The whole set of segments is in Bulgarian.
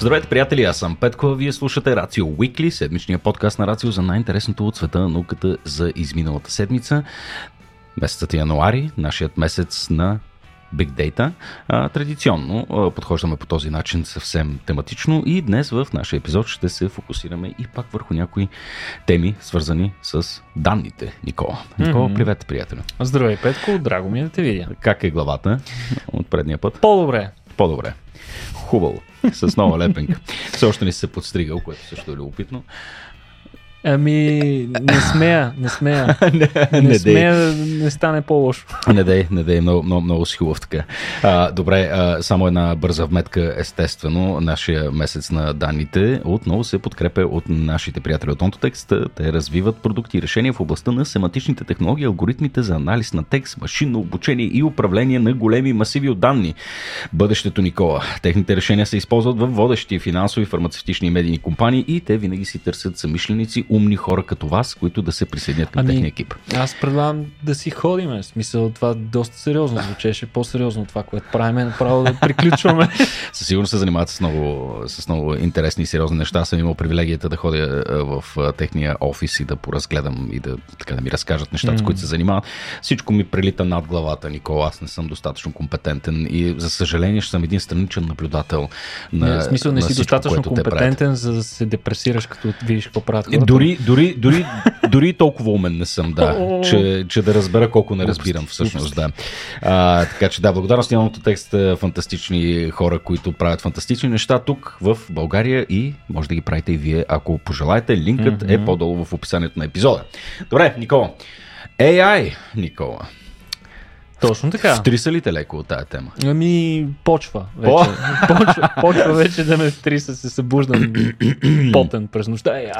Здравейте, приятели, аз съм Петко, вие слушате Рацио Уикли, седмичния подкаст на Рацио за най-интересното от света на науката за изминалата седмица. Месецът е януари, нашият месец на Big Data. А, традиционно а, подхождаме по този начин съвсем тематично и днес в нашия епизод ще се фокусираме и пак върху някои теми, свързани с данните. Никола. Никола, mm-hmm. привет, приятели. Здравей, Петко, драго ми е да те видя. Как е главата от предния път? По-добре. По-добре. Хубаво. С нова лепенка. Все още не се подстригал, което също е любопитно. Ами, не смея, не смея. не, не, не смея не стане по-лошо. Не дей, не дей, много, много, много си хубав така. А, добре, а, само една бърза вметка, естествено, нашия месец на данните отново се подкрепя от нашите приятели от OntoText. Те развиват продукти и решения в областта на семантичните технологии, алгоритмите за анализ на текст, машинно обучение и управление на големи масиви от данни. Бъдещето Никола. Техните решения се използват в водещи финансови, фармацевтични и медийни компании и те винаги си търсят самишленици, умни хора като вас, които да се присъединят към ами, техния екип. Аз предлагам да си ходим. В смисъл, това доста сериозно звучеше. По-сериозно това, което правим, направо да приключваме. Със сигурност се занимават с много, с много интересни и сериозни неща. Аз съм имал привилегията да ходя в техния офис и да поразгледам и да, така, да ми разкажат нещата, mm. с които се занимават. Всичко ми прелита над главата, Никола. Аз не съм достатъчно компетентен и за съжаление ще съм един страничен наблюдател на. Не, в смисъл, не си всичко, достатъчно компетентен, за да се депресираш, като видиш какво правят Дори, дори, дори, дори толкова умен не съм, да, че, че да разбера колко не разбирам всъщност, да. А, така че да, благодарност на текст фантастични хора, които правят фантастични неща тук в България и може да ги правите и вие, ако пожелаете. Линкът mm-hmm. е по-долу в описанието на епизода. Добре, Никола. AI, Никола. Точно така. Втриса ли те леко от тази тема? Ами, почва вече. почва, почва вече да ме втриса, се събуждам потен през нощта. Е,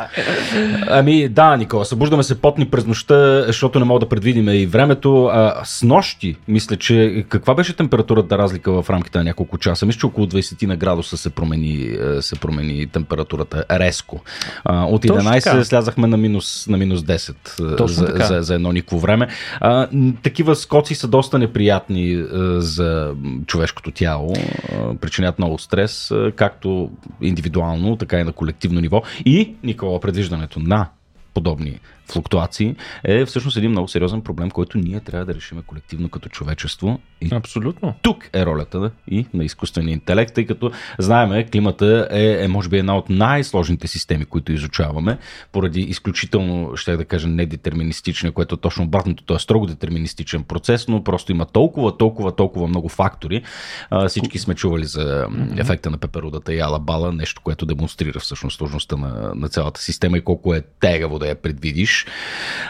ами, да, Никола, събуждаме се потни през нощта, защото не мога да предвидим и времето. А, с нощи, мисля, че каква беше температурата разлика в рамките на няколко часа? Мисля, че около 20 на градуса се промени, се промени температурата резко. А, от 11 слязахме на минус, на минус 10 за, за, за едно никво време. А, такива скоци са доста доста неприятни е, за човешкото тяло, е, причинят много стрес, е, както индивидуално, така и на колективно ниво. И, Никола, предвиждането на подобни флуктуации е всъщност един много сериозен проблем, който ние трябва да решим колективно като човечество. И Абсолютно. Тук е ролята и на изкуствения интелект, тъй като знаеме, климата е, е може би една от най-сложните системи, които изучаваме, поради изключително, ще да кажа, недетерминистичен, което е точно обратното, то е строго детерминистичен процес, но просто има толкова, толкова, толкова много фактори. А, всички сме чували за ефекта на пеперудата и алабала, нещо, което демонстрира всъщност сложността на, на цялата система и колко е тегаво да я предвидиш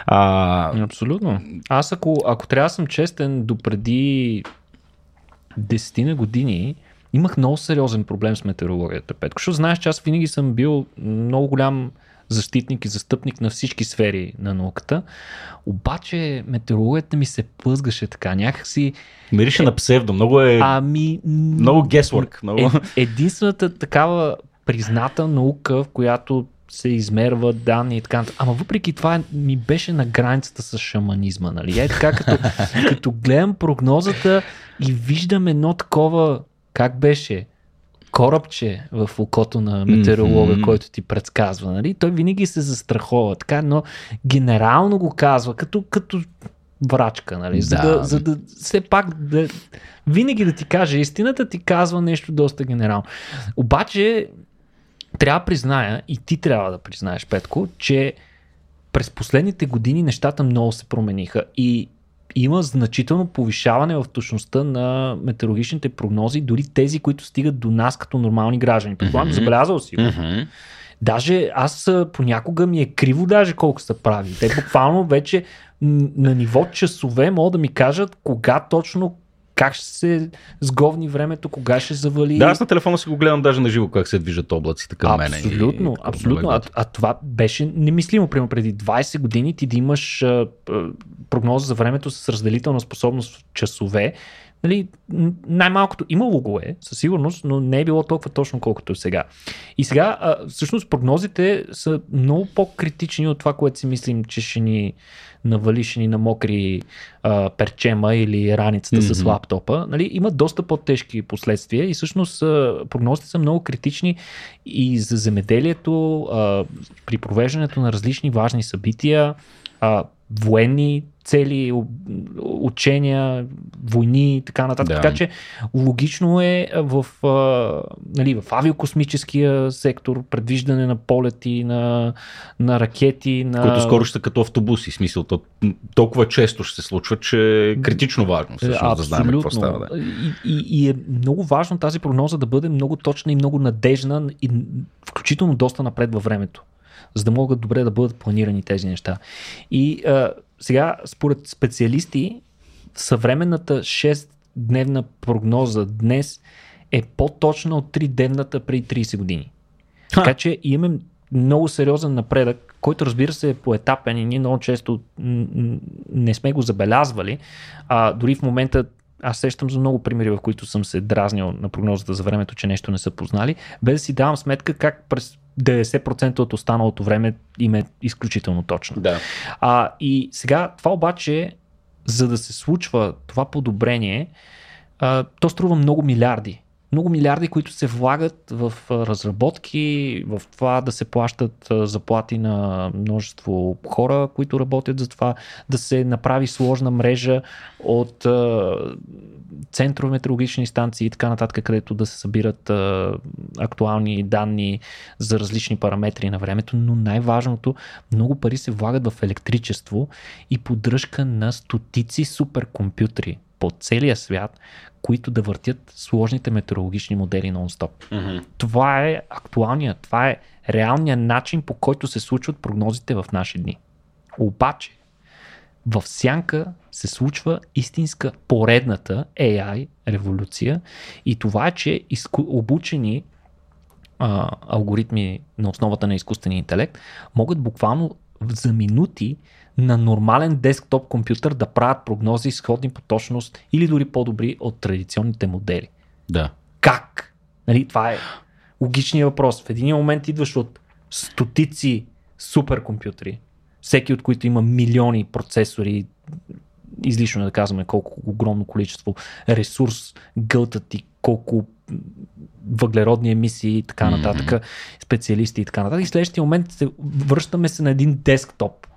а... Абсолютно. Аз ако, ако трябва да съм честен, допреди десетина години имах много сериозен проблем с метеорологията, Петко. Защото знаеш, че аз винаги съм бил много голям защитник и застъпник на всички сфери на науката. Обаче метеорологията ми се плъзгаше така някакси. Мирише е, на псевдо, много е. Ами. Много guesswork. Много... Е, единствената такава призната наука, в която се измерва данни и така. Ама въпреки това ми беше на границата с шаманизма, нали? Е така, като, като гледам прогнозата и виждам едно такова, как беше, корабче в окото на метеоролога, mm-hmm. който ти предсказва, нали? Той винаги се застрахова, така, но генерално го казва, като, като врачка, нали? За да, за да все пак да, винаги да ти каже истината, ти казва нещо доста генерално. Обаче трябва да призная, и ти трябва да признаеш, Петко, че през последните години нещата много се промениха и има значително повишаване в точността на метеорологичните прогнози, дори тези, които стигат до нас като нормални граждани. Предполагам, mm-hmm. забелязал си го. Mm-hmm. Даже аз понякога ми е криво даже колко са прави. Те буквално вече на ниво часове могат да ми кажат кога точно как ще се сговни времето, кога ще завали. Да, аз на телефона си го гледам даже на живо как се движат облаците към абсолютно, мене. Абсолютно, абсолютно. А, а това беше немислимо. Примерно преди 20 години ти да имаш а, а, прогноза за времето с разделителна способност в часове, Нали, най-малкото имало го е, със сигурност, но не е било толкова точно колкото сега. И сега, а, всъщност, прогнозите са много по-критични от това, което си мислим, че ще ни навали, ще ни намокри а, перчема или раницата mm-hmm. с лаптопа. Нали, има доста по-тежки последствия и всъщност а, прогнозите са много критични и за земеделието, а, при провеждането на различни важни събития, а, военни цели, учения, войни и така нататък. Да. Така че логично е в, нали, в авиокосмическия сектор предвиждане на полети, на, на ракети. На... Които скоро ще като автобуси. Смисъл, то, толкова често ще се случва, че е критично важно всъщност, да знаем какво става. Да. И, и, и е много важно тази прогноза да бъде много точна и много надежна и включително доста напред във времето за да могат добре да бъдат планирани тези неща. И а, сега, според специалисти, съвременната 6-дневна прогноза днес е по-точна от 3-дневната преди 30 години. Ха. Така че имаме много сериозен напредък, който разбира се е поетапен и ние много често не сме го забелязвали. А, дори в момента аз сещам за много примери, в които съм се дразнил на прогнозата за времето, че нещо не са познали, без да си давам сметка как през 90% от останалото време им е изключително точно. Да. А, и сега това обаче, за да се случва това подобрение, а, то струва много милиарди много милиарди, които се влагат в разработки, в това да се плащат заплати на множество хора, които работят за това, да се направи сложна мрежа от центрове метеорологични станции и така нататък, където да се събират актуални данни за различни параметри на времето, но най-важното, много пари се влагат в електричество и поддръжка на стотици суперкомпютри по целия свят, които да въртят сложните метеорологични модели нон-стоп. Mm-hmm. Това е актуалният, това е реалният начин по който се случват прогнозите в наши дни. Обаче, в сянка се случва истинска поредната AI революция и това е, че изку... обучени а, алгоритми на основата на изкуствения интелект могат буквално за минути на нормален десктоп компютър да правят прогнози сходни по точност или дори по-добри от традиционните модели. Да. Как? Нали, това е логичният въпрос. В един момент идваш от стотици суперкомпютри, всеки от които има милиони процесори, излишно да казваме колко огромно количество ресурс гълтат и колко въглеродни емисии и така нататък, mm-hmm. специалисти и така нататък. И в следващия момент се, връщаме се на един десктоп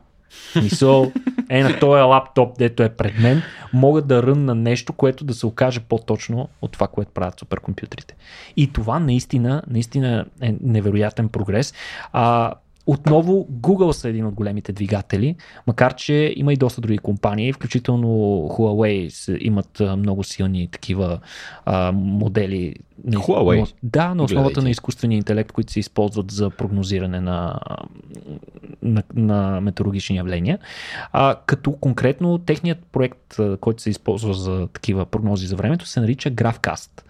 Мисъл, е на този лаптоп, дето е пред мен, мога да рънна нещо, което да се окаже по-точно от това, което правят суперкомпютрите. И това наистина, наистина е невероятен прогрес. А, отново Google са един от големите двигатели, макар че има и доста други компании, включително Huawei имат много силни такива а, модели. Huawei? На, да, на основата на изкуствения интелект, които се използват за прогнозиране на, на, на метеорологични явления. А, като конкретно техният проект, който се използва за такива прогнози за времето, се нарича GraphCast.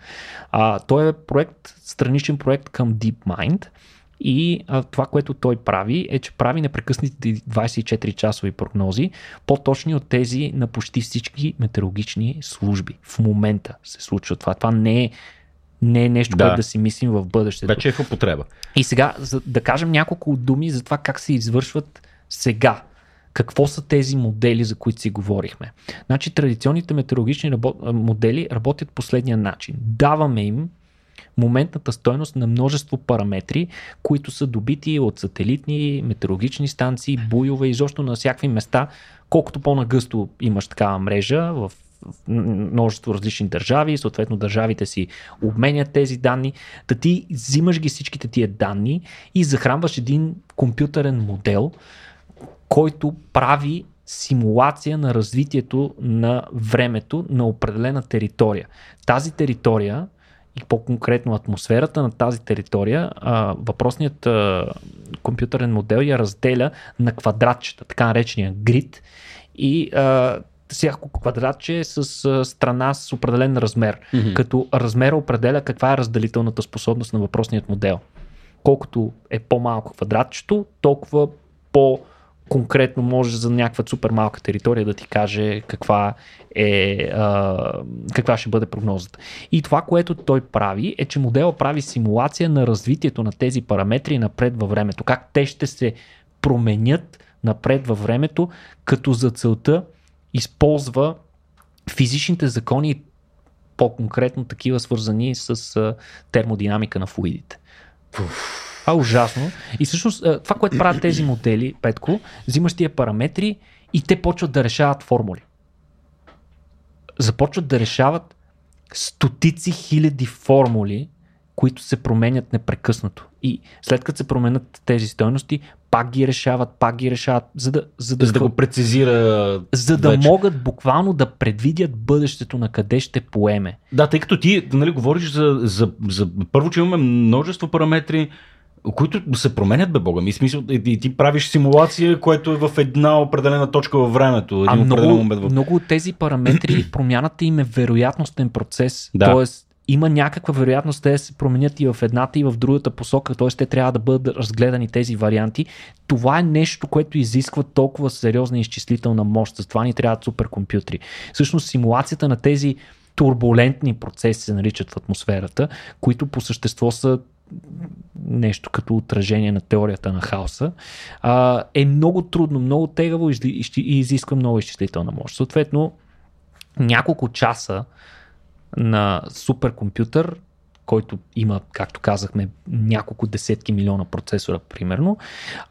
А, той е проект, страничен проект към DeepMind и а, това, което той прави, е, че прави непрекъснати 24-часови прогнози, по-точни от тези на почти всички метеорологични служби. В момента се случва това. Това не е не е нещо, да. което да си мислим в бъдещето. Вече е в употреба. И сега, за да кажем няколко думи за това как се извършват сега. Какво са тези модели, за които си говорихме? Значи, традиционните метеорологични модели работят последния начин. Даваме им моментната стойност на множество параметри, които са добити от сателитни, метеорологични станции, буйове, изобщо на всякакви места. Колкото по-нагъсто имаш такава мрежа в множество различни държави, съответно държавите си обменят тези данни, да ти взимаш ги всичките тия данни и захранваш един компютърен модел, който прави симулация на развитието на времето на определена територия. Тази територия и по-конкретно атмосферата на тази територия, а, въпросният а, компютърен модел я разделя на квадратчета, така наречения грид и а, всяко квадратче е с а, страна с определен размер, mm-hmm. като размера определя каква е разделителната способност на въпросният модел. Колкото е по-малко квадратчето, толкова по- конкретно може за някаква супер малка територия да ти каже каква е, а, каква ще бъде прогнозата. И това, което той прави, е, че модела прави симулация на развитието на тези параметри напред във времето. Как те ще се променят напред във времето, като за целта използва физичните закони, по-конкретно такива свързани с термодинамика на флуидите. А, ужасно. И всъщност това, което правят тези модели, Петко, взимаш тия параметри и те почват да решават формули. Започват да решават стотици хиляди формули, които се променят непрекъснато. И след като се променят тези стойности, пак ги решават, пак ги решават, за да, за да, за да го прецизира. За да вече. могат буквално да предвидят бъдещето на къде ще поеме. Да, тъй като ти нали, говориш за, за, за. Първо, че имаме множество параметри, които се променят, бе Бога. Ми смисъл, и ти правиш симулация, което е в една определена точка във времето. Един а много, момент в... много от тези параметри, промяната им е вероятностен процес. Да. Тоест, има някаква вероятност те да се променят и в едната и в другата посока, т.е. те трябва да бъдат разгледани тези варианти. Това е нещо, което изисква толкова сериозна изчислителна мощ. За това ни трябват суперкомпютри. Всъщност симулацията на тези турбулентни процеси се наричат в атмосферата, които по същество са нещо като отражение на теорията на хаоса, а, е много трудно, много тегаво и изисква много изчислителна мощ. Съответно, няколко часа на суперкомпютър, който има, както казахме, няколко десетки милиона процесора, примерно,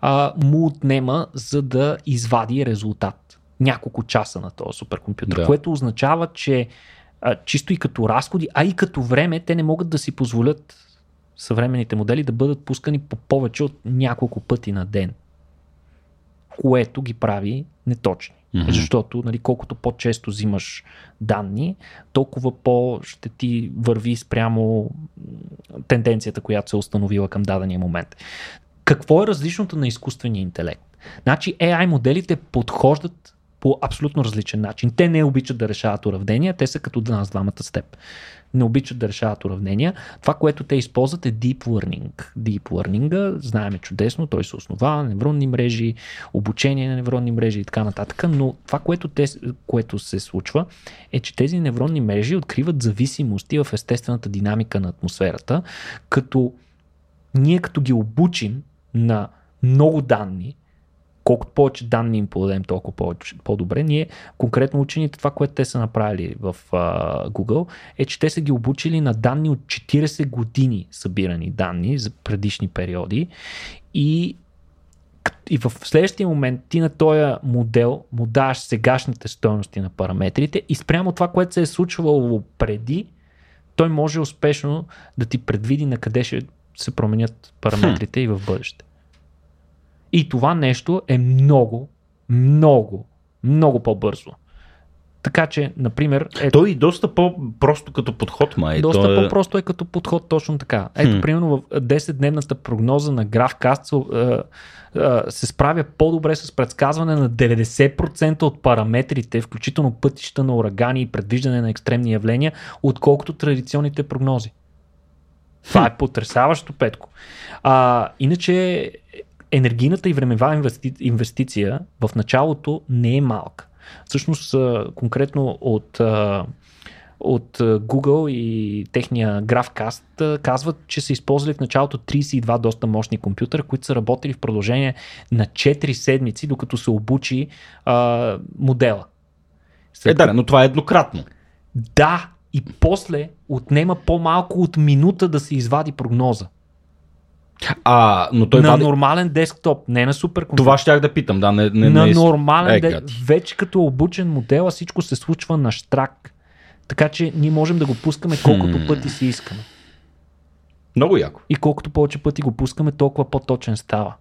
а, му отнема за да извади резултат. Няколко часа на този суперкомпютър, да. което означава, че а, чисто и като разходи, а и като време, те не могат да си позволят съвременните модели да бъдат пускани по повече от няколко пъти на ден, което ги прави неточни. Mm-hmm. Защото нали, колкото по-често взимаш данни, толкова по ще ти върви спрямо тенденцията, която се е установила към дадения момент. Какво е различното на изкуствения интелект? Значи AI моделите подхождат по абсолютно различен начин. Те не обичат да решават уравнения, те са като нас двамата степ не обичат да решават уравнения. Това, което те използват е Deep Learning. Deep Learning, знаеме чудесно, той се основава на невронни мрежи, обучение на невронни мрежи и така нататък, но това, което, те, което се случва е, че тези невронни мрежи откриват зависимости в естествената динамика на атмосферата, като ние като ги обучим на много данни, колкото повече данни им подадем, толкова повече, по-добре. Ние, конкретно учените, това, което те са направили в uh, Google, е, че те са ги обучили на данни от 40 години събирани данни за предишни периоди и и в следващия момент ти на този модел му даваш сегашните стоености на параметрите и спрямо това, което се е случвало преди, той може успешно да ти предвиди на къде ще се променят параметрите хм. и в бъдеще. И това нещо е много, много, много по-бързо. Така че, например... Ето, Той и доста по-просто като подход, май. Доста е... по-просто е като подход, точно така. Ето, хм. примерно в 10-дневната прогноза на GraphCast се справя по-добре с предсказване на 90% от параметрите, включително пътища на урагани и предвиждане на екстремни явления, отколкото традиционните прогнози. Това е потрясаващо, Петко. А, иначе енергийната и времева инвести... инвестиция в началото не е малка. Всъщност, конкретно от, от Google и техния GraphCast казват, че са използвали в началото 32 доста мощни компютъра, които са работили в продължение на 4 седмици, докато се обучи а, модела. След... Е, да, но това е еднократно. Да, и после отнема по-малко от минута да се извади прогноза. А, но той на вади... нормален десктоп, не на суперкомпютър. Това щях да питам, да. Не, не, на не... нормален, е, де... вече като обучен модел, всичко се случва на штрак. Така че ние можем да го пускаме колкото hmm. пъти си искаме. Много яко. И колкото повече пъти го пускаме, толкова по-точен става.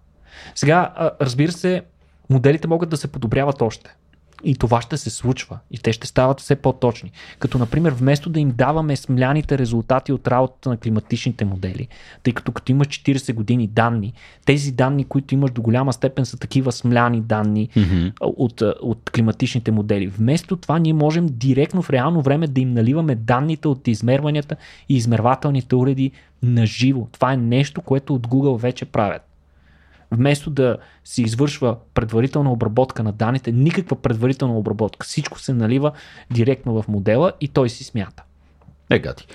Сега, разбира се, моделите могат да се подобряват още. И това ще се случва. И те ще стават все по-точни. Като, например, вместо да им даваме смляните резултати от работата на климатичните модели, тъй като като имаш 40 години данни, тези данни, които имаш до голяма степен са такива смляни данни mm-hmm. от, от климатичните модели. Вместо това ние можем директно в реално време да им наливаме данните от измерванията и измервателните уреди на живо. Това е нещо, което от Google вече правят. Вместо да се извършва предварителна обработка на данните, никаква предварителна обработка. Всичко се налива директно в модела и той си смята. Е, гати.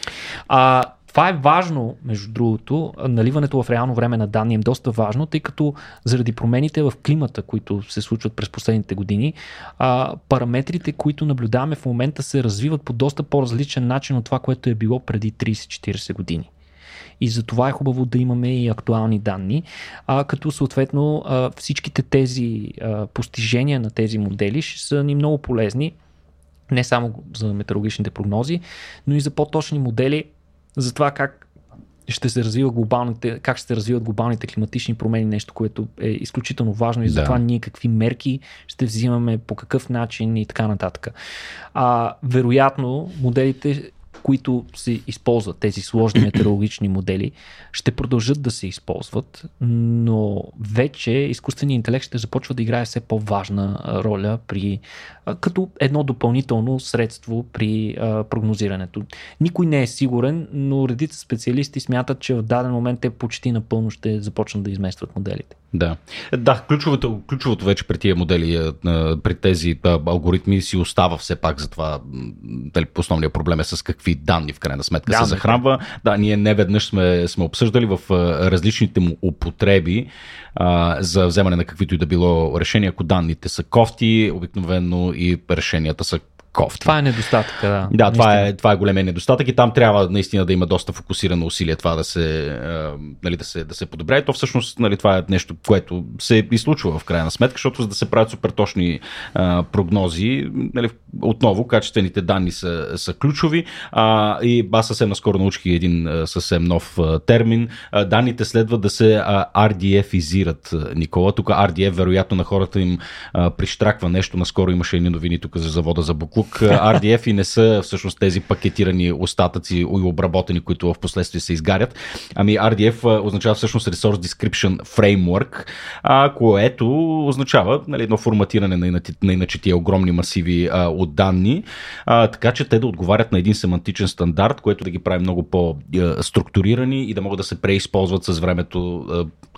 А, това е важно, между другото, наливането в реално време на данни е доста важно, тъй като заради промените в климата, които се случват през последните години, а, параметрите, които наблюдаваме в момента се развиват по доста по-различен начин от това, което е било преди 30-40 години. И за това е хубаво да имаме и актуални данни, а, като съответно а, всичките тези а, постижения на тези модели ще са ни много полезни, не само за метеорологичните прогнози, но и за по-точни модели за това как ще се развива глобалните, как ще се развиват глобалните климатични промени, нещо, което е изключително важно и за Да. това ние какви мерки ще взимаме, по какъв начин и така нататък. А, вероятно, моделите, които се използват, тези сложни метеорологични модели, ще продължат да се използват, но вече изкуственият интелект ще започва да играе все по-важна роля при, като едно допълнително средство при прогнозирането. Никой не е сигурен, но редица специалисти смятат, че в даден момент те почти напълно ще започнат да изместват моделите. Да. Да, ключовото, ключовото вече при тия модели, а, при тези алгоритми си остава все пак за това, дали основният проблем е с какви данни в крайна сметка Данни, се захранва. Да, ние не веднъж сме, сме обсъждали в различните му употреби а, за вземане на каквито и да било решения, ако данните са кофти, обикновено и решенията са кофти. Това е недостатъка, да. Да, това е, това е големия недостатък и там трябва наистина да има доста фокусирано усилие това да се, а, нали, да се, да се подобря. И то всъщност нали, това е нещо, което се изслучва в крайна сметка, защото за да се правят супер точни а, прогнози, нали, отново качествените данни са, са ключови. А, и аз съвсем наскоро научих един а, съвсем нов а, термин. А, данните следва да се а, RDF-изират, Никола. Тук RDF вероятно на хората им а, прищраква нещо. Наскоро имаше едни новини тук за завода за буклук. RDF и не са всъщност тези пакетирани остатъци и обработени, които в последствие се изгарят. Ами RDF означава всъщност Resource Description Framework, а, което означава нали, едно форматиране на, иначе- на иначе тия огромни масиви а, от данни, а, така че те да отговарят на един семантичен стандарт, което да ги прави много по-структурирани и да могат да се преизползват с времето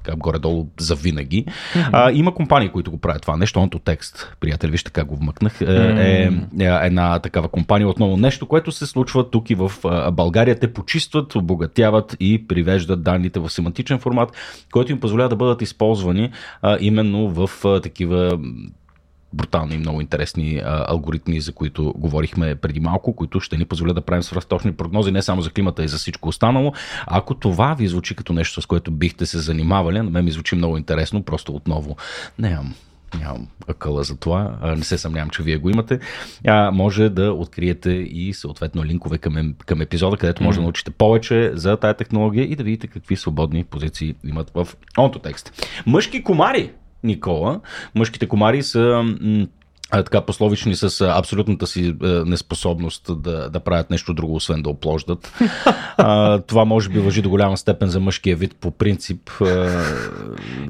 така, горе-долу за винаги. А, има компании, които го правят това нещо. Онтотекст, приятели, вижте как го вмъкнах. Е, е, е една такава компания. Отново нещо, което се случва тук и в а, България. Те почистват, обогатяват и привеждат данните в семантичен формат, който им позволява да бъдат използвани а, именно в а, такива брутални и много интересни а, алгоритми, за които говорихме преди малко, които ще ни позволят да правим свръхточни прогнози не само за климата и за всичко останало. Ако това ви звучи като нещо, с което бихте се занимавали, на мен ми звучи много интересно, просто отново нямам нямам акъла за това, не се съмнявам, че вие го имате, а, може да откриете и съответно линкове към, към епизода, където може да научите повече за тая технология и да видите какви свободни позиции имат в онтотекст. Мъжки комари, Никола, мъжките комари са така пословични с абсолютната си неспособност да, да правят нещо друго, освен да оплождат. А, това може би въжи до голяма степен за мъжкия вид по принцип. А,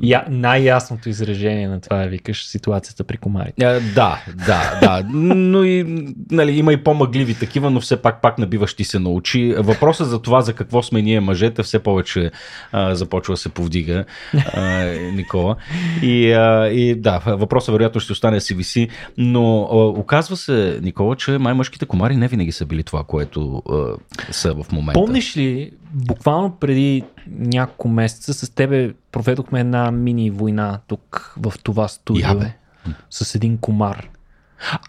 Я, най-ясното изражение на това е, викаш, ситуацията при комарите. а, да, да, да. Но и, нали, има и по-мъгливи такива, но все пак пак набиващи се на очи. Въпросът за това за какво сме ние мъжете все повече а, започва да се повдига, а, Никола. И, а, и да, въпросът вероятно ще остане си виси, но а, оказва се, Никола, че май мъжките комари не винаги са били това, което а, са в момента. Помниш ли, буквално преди няколко месеца с тебе проведохме една мини война тук в това студио Я, бе. с един комар.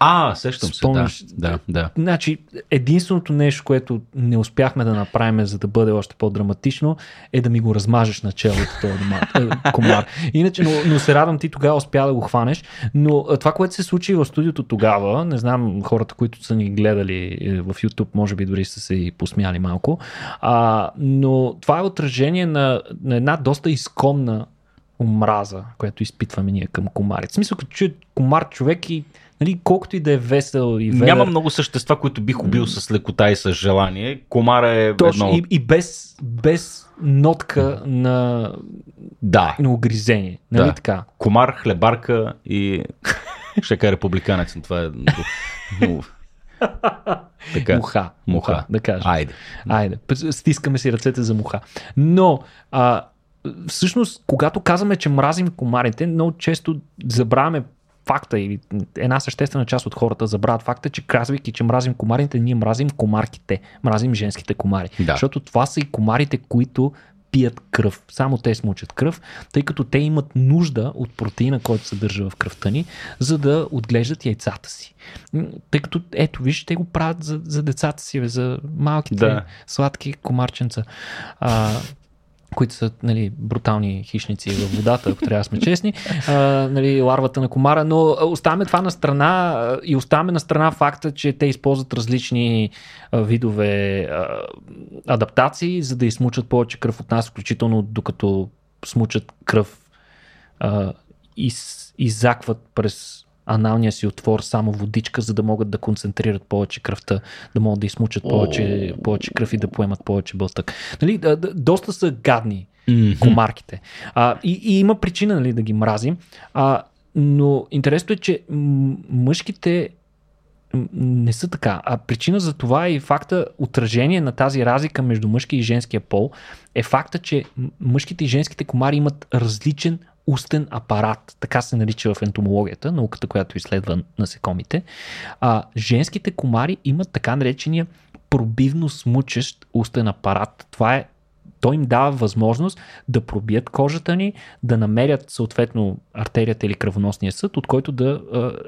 А, сещам се, да. Да, да. Значи, единственото нещо, което не успяхме да направим, за да бъде още по-драматично, е да ми го размажеш на челото този е, комар. Иначе, но, но се радвам ти тогава успя да го хванеш. Но това, което се случи в студиото тогава, не знам хората, които са ни гледали е, в YouTube, може би дори са се и посмяли малко, а, но това е отражение на, на една доста изконна омраза, която изпитваме ние към комарите. В смисъл, като чуят комар човек и нали, колкото и да е весел и ведър, Няма много същества, които бих убил с лекота и с желание. Комара е точно, едно... и, и без, без нотка на, Да, на огризение. Нали Да. така? комар, хлебарка и ще кажа републиканец, това е... Така. Муха. Муха. Да кажем. Айде. Айде, стискаме си ръцете за муха. Но а, всъщност, когато казваме, че мразим комарите, много често забравяме факта или една съществена част от хората забравят факта, че казвайки, че мразим комарите, ние мразим комарките, мразим женските комари. Да. Защото това са и комарите, които пият кръв. Само те смучат кръв, тъй като те имат нужда от протеина, който се държа в кръвта ни, за да отглеждат яйцата си. Тъй като, ето, виж, те го правят за, за децата си, бе, за малките Да. сладки комарченца. А, които са нали, брутални хищници в водата, ако трябва да сме честни, а, нали, ларвата на комара, но оставяме това на страна и оставяме на страна факта, че те използват различни а, видове а, адаптации, за да измучат повече кръв от нас, включително докато смучат кръв а, из, изакват през аналния си отвор само водичка, за да могат да концентрират повече кръвта, да могат да измучат повече, повече кръв и да поемат повече бълтък. Нали, доста са гадни комарките. А, и, и има причина нали, да ги мразим. А, но интересното е, че мъжките не са така. А причина за това е и факта, отражение на тази разлика между мъжки и женския пол е факта, че мъжките и женските комари имат различен устен апарат, така се нарича в ентомологията, науката, която изследва насекомите. А женските комари имат така наречения пробивно смучещ устен апарат. Това е той им дава възможност да пробият кожата ни, да намерят съответно артерията или кръвоносния съд, от който да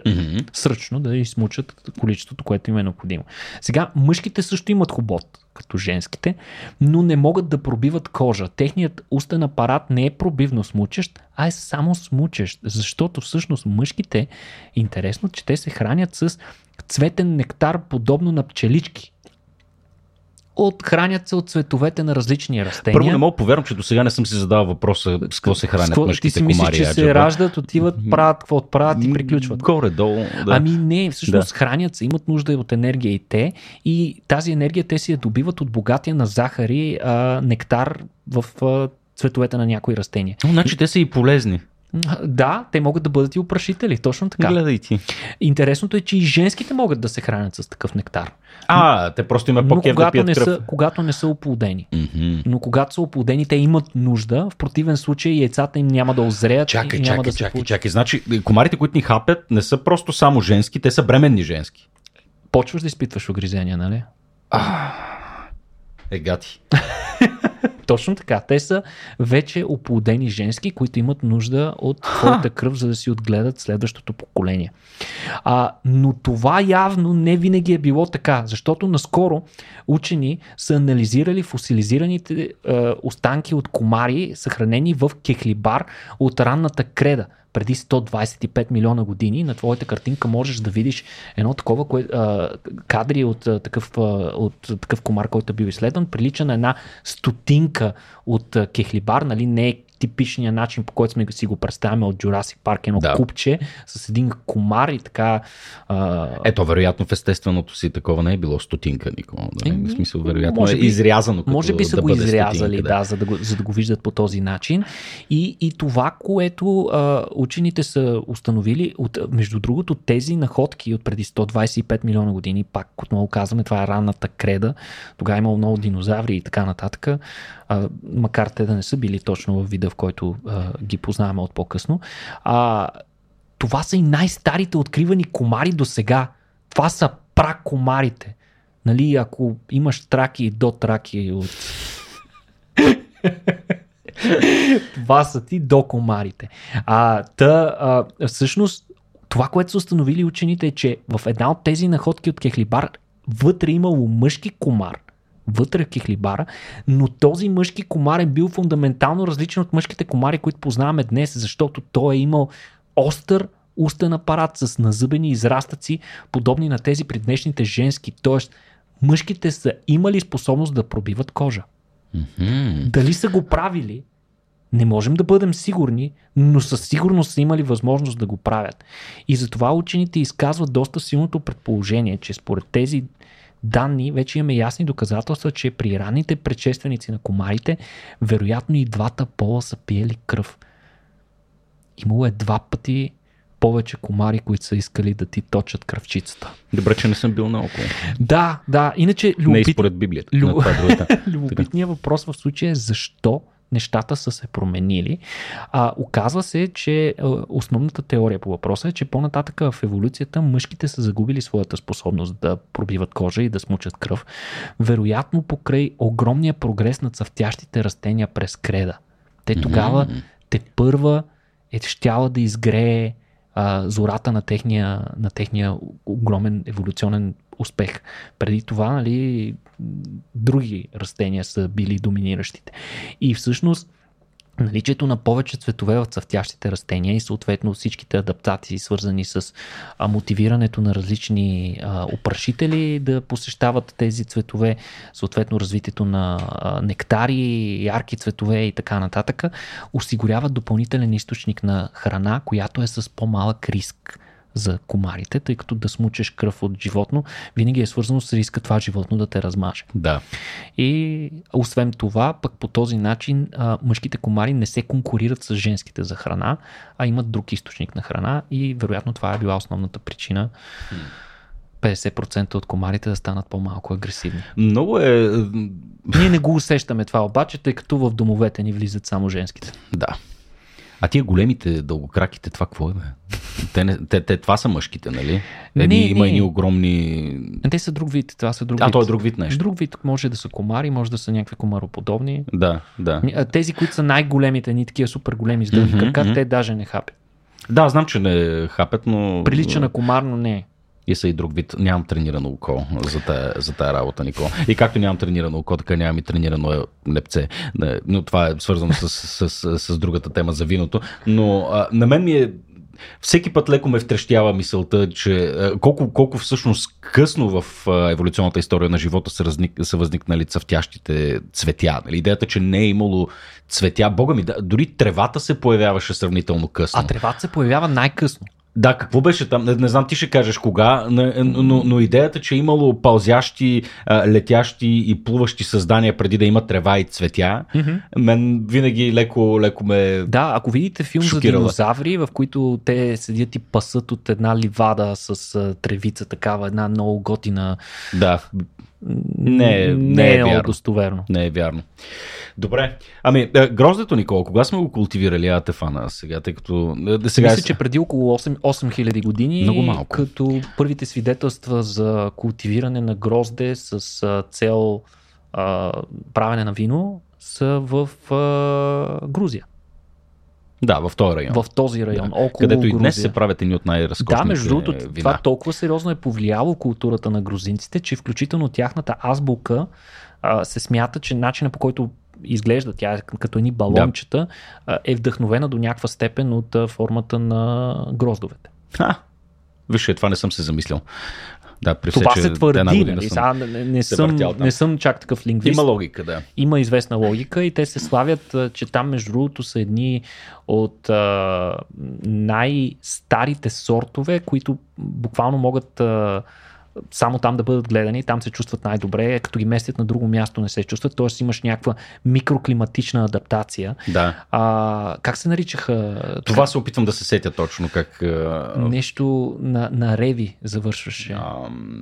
Мгм. сръчно да измучат количеството, което им е необходимо. Сега, мъжките също имат хобот, като женските, но не могат да пробиват кожа. Техният устен апарат не е пробивно смучещ, а е само смучещ, защото всъщност мъжките, интересно, че те се хранят с цветен нектар, подобно на пчелички. От, хранят се от цветовете на различни растения. Първо не мога да повярвам, че до сега не съм си задавал въпроса с какво се хранят Ско- мъжките Ти си мислиш, комари. че се аджаба. раждат, отиват, правят какво правят и приключват. Горе-долу, да. Ами не, всъщност да. хранят се, имат нужда от енергия и те и тази енергия те си я добиват от богатия на захари а, нектар в а, цветовете на някои растения. Но, значи те са и полезни. Да, те могат да бъдат и опрашители, точно така. Гледай ти. Интересното е, че и женските могат да се хранят с такъв нектар. А, те просто има Но по-кев да когато пият не, кръв. са, когато не са оплодени. Мгм. Но когато са оплодени, те имат нужда. В противен случай яйцата им няма да озреят Чакай, и няма чакай, да чакай, получи. чакай. Значи, комарите, които ни хапят, не са просто само женски, те са бременни женски. Почваш да изпитваш огризения, нали? Е, гати. Точно така. Те са вече оплодени женски, които имат нужда от твоята кръв, за да си отгледат следващото поколение. А, но това явно не винаги е било така, защото наскоро учени са анализирали фосилизираните е, останки от комари, съхранени в кехлибар от ранната креда преди 125 милиона години. На твоята картинка можеш да видиш едно такова кое, а, кадри от, а, такъв, а, от такъв комар, който е бил изследван. Прилича на една стотинка от а, кехлибар, нали? не е типичния начин, по който сме си го представяме от Jurassic Park, едно Да. да. купче с един комар и така. А, Ето, вероятно в естественото си такова не е било стотинка, Никола. Да, в смисъл, вероятно може е би- изрязано. Като Може би са да го изрязали, стотинка, да, за, да го, за да го виждат по този начин. И, и това, което а, учените са установили, от, между другото, тези находки от преди 125 милиона години, пак отново казваме, това е ранната креда, тогава е имало много динозаври и така нататък, а, макар те да не са били точно в вида, който а, ги познаваме от по-късно. А, това са и най-старите откривани комари до сега. Това са пракомарите. Нали, ако имаш траки и до траки от... това са ти до комарите. А, та, а, всъщност, това, което са установили учените е, че в една от тези находки от Кехлибар вътре имало мъжки комар, вътре в кехлибара, но този мъжки комар е бил фундаментално различен от мъжките комари, които познаваме днес, защото той е имал остър устен апарат с назъбени израстъци, подобни на тези при днешните женски. Тоест, мъжките са имали способност да пробиват кожа. Мгм. Дали са го правили, не можем да бъдем сигурни, но със сигурност са имали възможност да го правят. И затова учените изказват доста силното предположение, че според тези данни вече имаме ясни доказателства, че при ранните предшественици на комарите, вероятно и двата пола са пиели кръв. Имало е два пъти повече комари, които са искали да ти точат кръвчицата. Добре, че не съм бил наоколо. Да, да. Иначе Не любопит... според Библията. Това е любопитният въпрос в случая е защо нещата са се променили. А, оказва се, че основната теория по въпроса е, че по-нататък в еволюцията мъжките са загубили своята способност да пробиват кожа и да смучат кръв. Вероятно покрай огромния прогрес на цъфтящите растения през креда. Те тогава, mm-hmm. те първа е щяла да изгрее а, зората на техния, на техния огромен еволюционен успех. Преди това, нали, други растения са били доминиращите. И всъщност наличието на повече цветове в цъфтящите растения и съответно всичките адаптации, свързани с мотивирането на различни опрашители да посещават тези цветове, съответно развитието на нектари, ярки цветове и така нататък, осигуряват допълнителен източник на храна, която е с по-малък риск за комарите, тъй като да смучеш кръв от животно винаги е свързано с риска това животно да те размаже. Да. И освен това, пък по този начин а, мъжките комари не се конкурират с женските за храна, а имат друг източник на храна и вероятно това е била основната причина. 50% от комарите да станат по-малко агресивни. Много е. Ние не го усещаме това обаче, тъй като в домовете ни влизат само женските. Да. А тия големите дългокраките, това какво е? Бе? Те, не, те, те, това са мъжките, нали? Едни, Не, има едни огромни... Те са друг вид, това са друг А, вид. то е друг вид нещо. Друг вид може да са комари, може да са някакви комароподобни. Да, да. Тези, които са най-големите, ни такива супер големи с дълги Мгм, крака, мгм. те даже не хапят. Да, знам, че не хапят, но... Прилича на комар, но не е. И са и друг вид. Нямам тренирано око за тая, за тая работа, Никола. И както нямам тренирано око, така нямам и тренирано е лепце. Но това е свързано с, с, с, с другата тема за виното. Но а, на мен ми е всеки път леко ме втрещява мисълта, че колко, колко всъщност късно в еволюционната история на живота са, разник, са възникнали цъфтящите цветя. Нали? Идеята, че не е имало цветя, бога ми, да, дори тревата се появяваше сравнително късно. А тревата се появява най-късно. Да, какво беше там? Не, не знам, ти ще кажеш кога, но, но, идеята, че е имало пълзящи, летящи и плуващи създания преди да има трева и цветя, Mm-hmm. мен винаги леко, леко ме... Да, ако видите филм Шокирала. за динозаври, в които те седят и пасат от една ливада с тревица, такава една много готина, Да, Не е- не, не е е вярно. достоверно. не е вярно. Добре. Ами, е, гроздето, Никола, кога сме го култивирали Атефана сега, тъй като... е, Сега Мисля, че преди около 8, 8000 години, Много малко. като първите свидетелства за култивиране на грозде с цел а, правене на вино са в а, Грузия. Да, в този район. В този район, да. около Където и Грузия. днес се правят едни от най-разкошните Да, между другото, вина. това толкова сериозно е повлияло културата на грузинците, че включително тяхната азбука а, се смята, че начина по който изглежда тя е като едни балончета, а, е вдъхновена до някаква степен от а, формата на гроздовете. Ха, виж, това не съм се замислил. Да, при Това се твърди, нали? съм... Не, не, съм, въртял не съм чак такъв лингвист. Има логика, да. Има известна логика и те се славят, че там между другото са едни от а, най-старите сортове, които буквално могат а, само там да бъдат гледани, там се чувстват най-добре, като ги местят на друго място не се чувстват, т.е. имаш някаква микроклиматична адаптация. Да. А, как се наричаха? Това се опитвам да се сетя точно как... Нещо на, на Реви завършваше. а,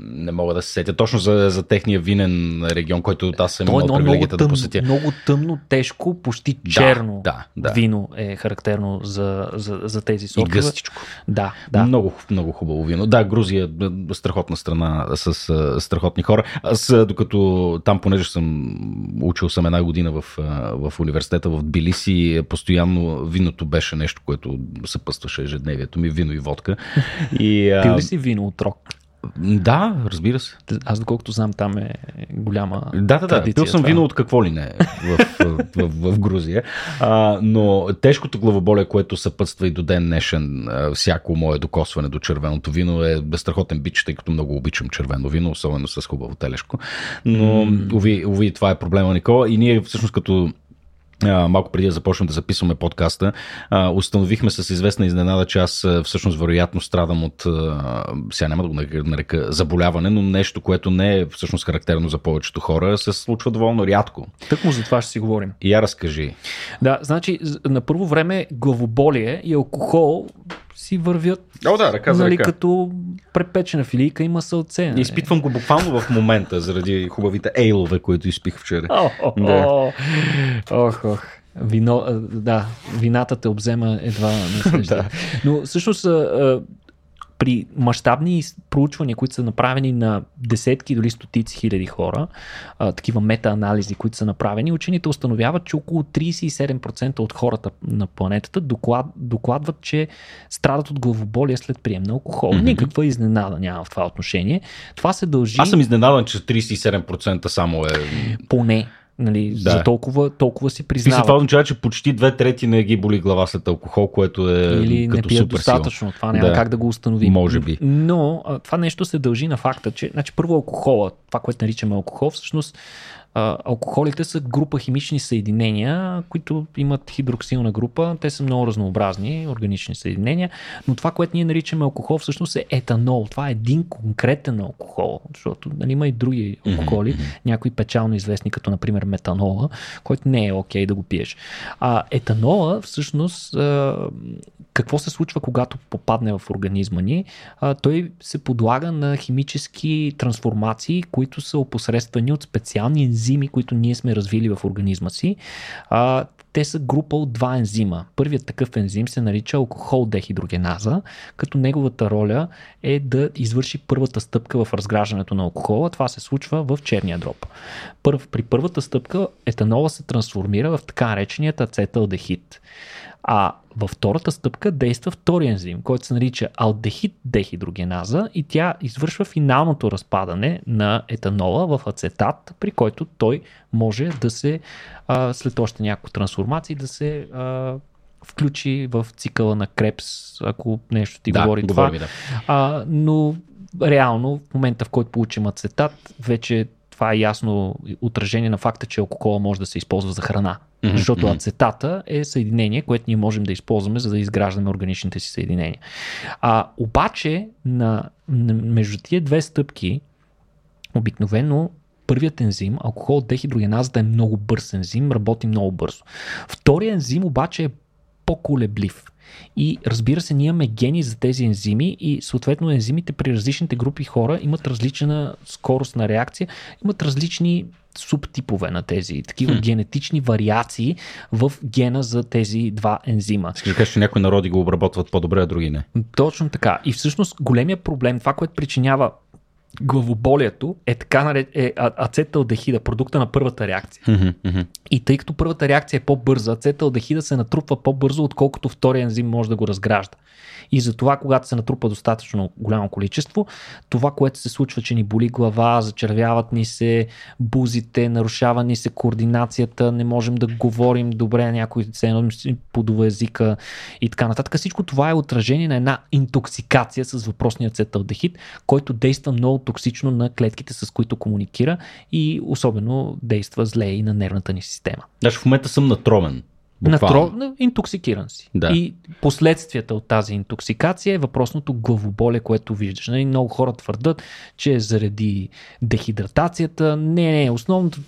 не мога да се сетя точно за, за техния винен регион, който аз съм е имал привилегията да посетя. много тъмно, тежко, почти черно да, да. вино е характерно за, за, за тези И сортове. гъстичко. Да, да. Много, много хубаво вино. Да, Грузия е страхотна страна с а, страхотни хора. Аз, а, докато там, понеже съм учил съм една година в, а, в университета в Тбилиси, постоянно виното беше нещо, което съпъстваше ежедневието ми, вино и водка. И, а, Пил ли си вино от рок? Да, разбира се. Аз доколкото знам, там е голяма Да, да, да. Пил съм това. вино от какво ли не в, в, в, в Грузия. А, но тежкото главоболие, което съпътства и до ден днешен всяко мое докосване до червеното вино е безстрахотен бич, тъй като много обичам червено вино, особено с хубаво телешко. Но, уви, уви, това е проблема, Никола. И ние всъщност като малко преди да започнем да записваме подкаста, установихме с известна изненада, че аз всъщност вероятно страдам от, сега няма да го нарека- заболяване, но нещо, което не е всъщност характерно за повечето хора, се случва доволно рядко. Тъкмо за това ще си говорим. И я разкажи. Да, значи на първо време главоболие и алкохол си вървят О, да, ръка нали, като препечена филийка има сълце. Нали? Изпитвам го буквално в момента, заради хубавите ейлове, които изпих вчера. О, о, Да. о. Ох, ох. Вино, да, вината те обзема едва на следващия. Но всъщност при мащабни проучвания, които са направени на десетки, дори стотици хиляди хора, а, такива метаанализи, които са направени, учените установяват, че около 37% от хората на планетата доклад, докладват, че страдат от главоболие след прием на алкохол. Mm-hmm. Никаква изненада няма в това отношение. Това се дължи. Аз съм изненадан, че 37% само е. Поне. Нали, да. За толкова, толкова си признава. Това означава, че почти две трети не ги боли глава след алкохол, което е Или като не пият достатъчно. Сила. Това няма да. как да го установим. Може би. Но това нещо се дължи на факта, че значи, първо алкохола, това, което наричаме алкохол, всъщност а, алкохолите са група химични съединения, които имат хидроксилна група. Те са много разнообразни органични съединения, но това, което ние наричаме алкохол, всъщност е етанол. Това е един конкретен алкохол, защото нали, има и други алкохоли, mm-hmm. някои печално известни, като например метанола, който не е окей okay да го пиеш. А етанола, всъщност, какво се случва, когато попадне в организма ни? Той се подлага на химически трансформации, които са опосредствани от специални ензими, които ние сме развили в организма си. А, те са група от два ензима. Първият такъв ензим се нарича алкохол дехидрогеназа, като неговата роля е да извърши първата стъпка в разграждането на алкохола. Това се случва в черния дроб. Първ, при първата стъпка етанола се трансформира в така нареченият ацеталдехид. А във втората стъпка действа втори ензим, който се нарича алдехид дехидрогеназа и тя извършва финалното разпадане на етанола в ацетат, при който той може да се, а, след още няколко трансформации, да се а, включи в цикъла на Крепс, ако нещо ти да, говори това. Да. А, но реално в момента, в който получим ацетат, вече това е ясно отражение на факта, че алкохола може да се използва за храна. Mm-hmm. Защото ацетата е съединение, което ние можем да използваме, за да изграждаме органичните си съединения. А обаче, на, на, между тия две стъпки, обикновено първият ензим, алкохол дехидрогеназата е много бърз ензим, работи много бързо. Вторият ензим обаче е по-колеблив. И разбира се, ние имаме гени за тези ензими и съответно ензимите при различните групи хора имат различна скорост на реакция, имат различни субтипове на тези, такива хм. генетични вариации в гена за тези два ензима. Ще кажеш, че някои народи го обработват по-добре, а други не. Точно така. И всъщност големия проблем, това, което причинява главоболието е така наред, е ацеталдехида, продукта на първата реакция. Mm-hmm, mm-hmm. И тъй като първата реакция е по-бърза, ацеталдехида се натрупва по-бързо, отколкото втория ензим може да го разгражда. И затова, когато се натрупа достатъчно голямо количество, това, което се случва, че ни боли глава, зачервяват ни се бузите, нарушава ни се координацията, не можем да говорим добре, някой се подува езика и така нататък. Всичко това е отражение на една интоксикация с въпросния ацеталдехид, който действа много токсично на клетките, с които комуникира и особено действа зле и на нервната ни система. Даже в момента съм натромен. Натро... Интоксикиран си. Да. И последствията от тази интоксикация е въпросното главоболе, което виждаш. Нали, много хора твърдат, че е заради дехидратацията. Не, не. Основното,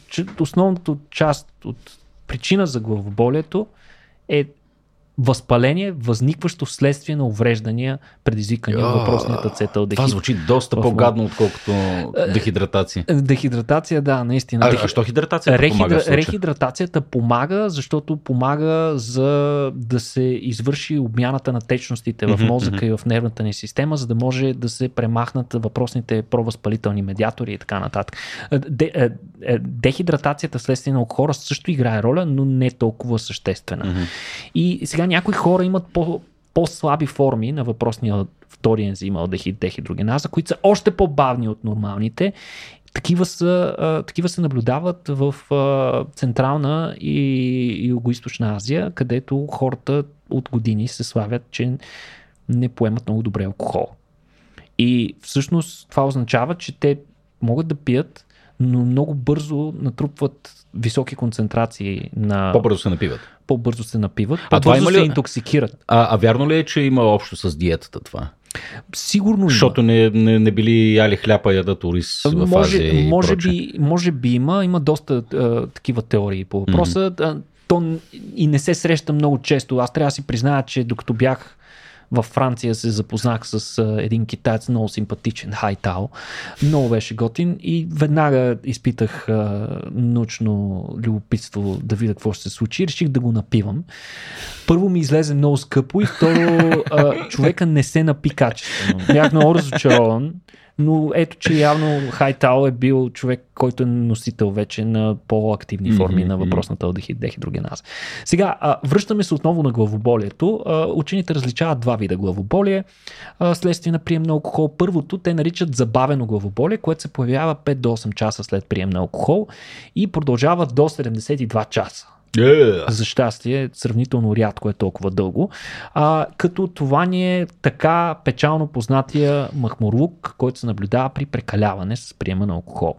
основното част от причина за главоболието е възпаление, възникващо вследствие на увреждания, предизвикани от въпросният ацеталдехид. Това звучи доста по-гадно, отколкото дехидратация. Е, дехидратация, да, наистина. А, Дехи... а що хидратацията Рехидра... помага? Рехидратацията помага, защото помага за да се извърши обмяната на течностите в мозъка mm-hmm. и в нервната ни система, за да може да се премахнат въпросните провъзпалителни медиатори и така нататък. Де, е, е, дехидратацията вследствие на хора също играе роля, но не толкова съществена. Mm-hmm. И сега някои хора имат по, по-слаби форми на въпросния втори ензим алдехид дехидрогеназа, които са още по-бавни от нормалните. Такива, са, а, такива се наблюдават в а, Централна и Юго-Источна Азия, където хората от години се славят, че не поемат много добре алкохол. И всъщност това означава, че те могат да пият, но много бързо натрупват високи концентрации на... По-бързо се напиват. По-бързо се напиват, а това има ли... се интоксикират. А, а вярно ли е, че има общо с диетата това? Сигурно има. Защото не, не, не били яли хляпа, ядат ориз в може, Азия и може би, може би има, има доста а, такива теории по въпроса. Mm-hmm. То и не се среща много често. Аз трябва да си призная, че докато бях във Франция се запознах с един китаец, много симпатичен, Хайтао. Много беше готин и веднага изпитах научно любопитство да видя какво ще се случи и реших да го напивам. Първо ми излезе много скъпо и второ човека не се напи качествено. Бях много разочарован но ето, че явно Хайтал е бил човек, който е носител вече на по-активни форми mm-hmm. на въпросната дехидрогеназа. Сега, а, връщаме се отново на главоболието. А, учените различават два вида главоболие а, следствие на прием на алкохол. Първото те наричат забавено главоболие, което се появява 5 до 8 часа след прием на алкохол и продължава до 72 часа. Yeah. За щастие, сравнително рядко е толкова дълго. А, като това ни е така печално познатия махмурлук, който се наблюдава при прекаляване с приема на алкохол.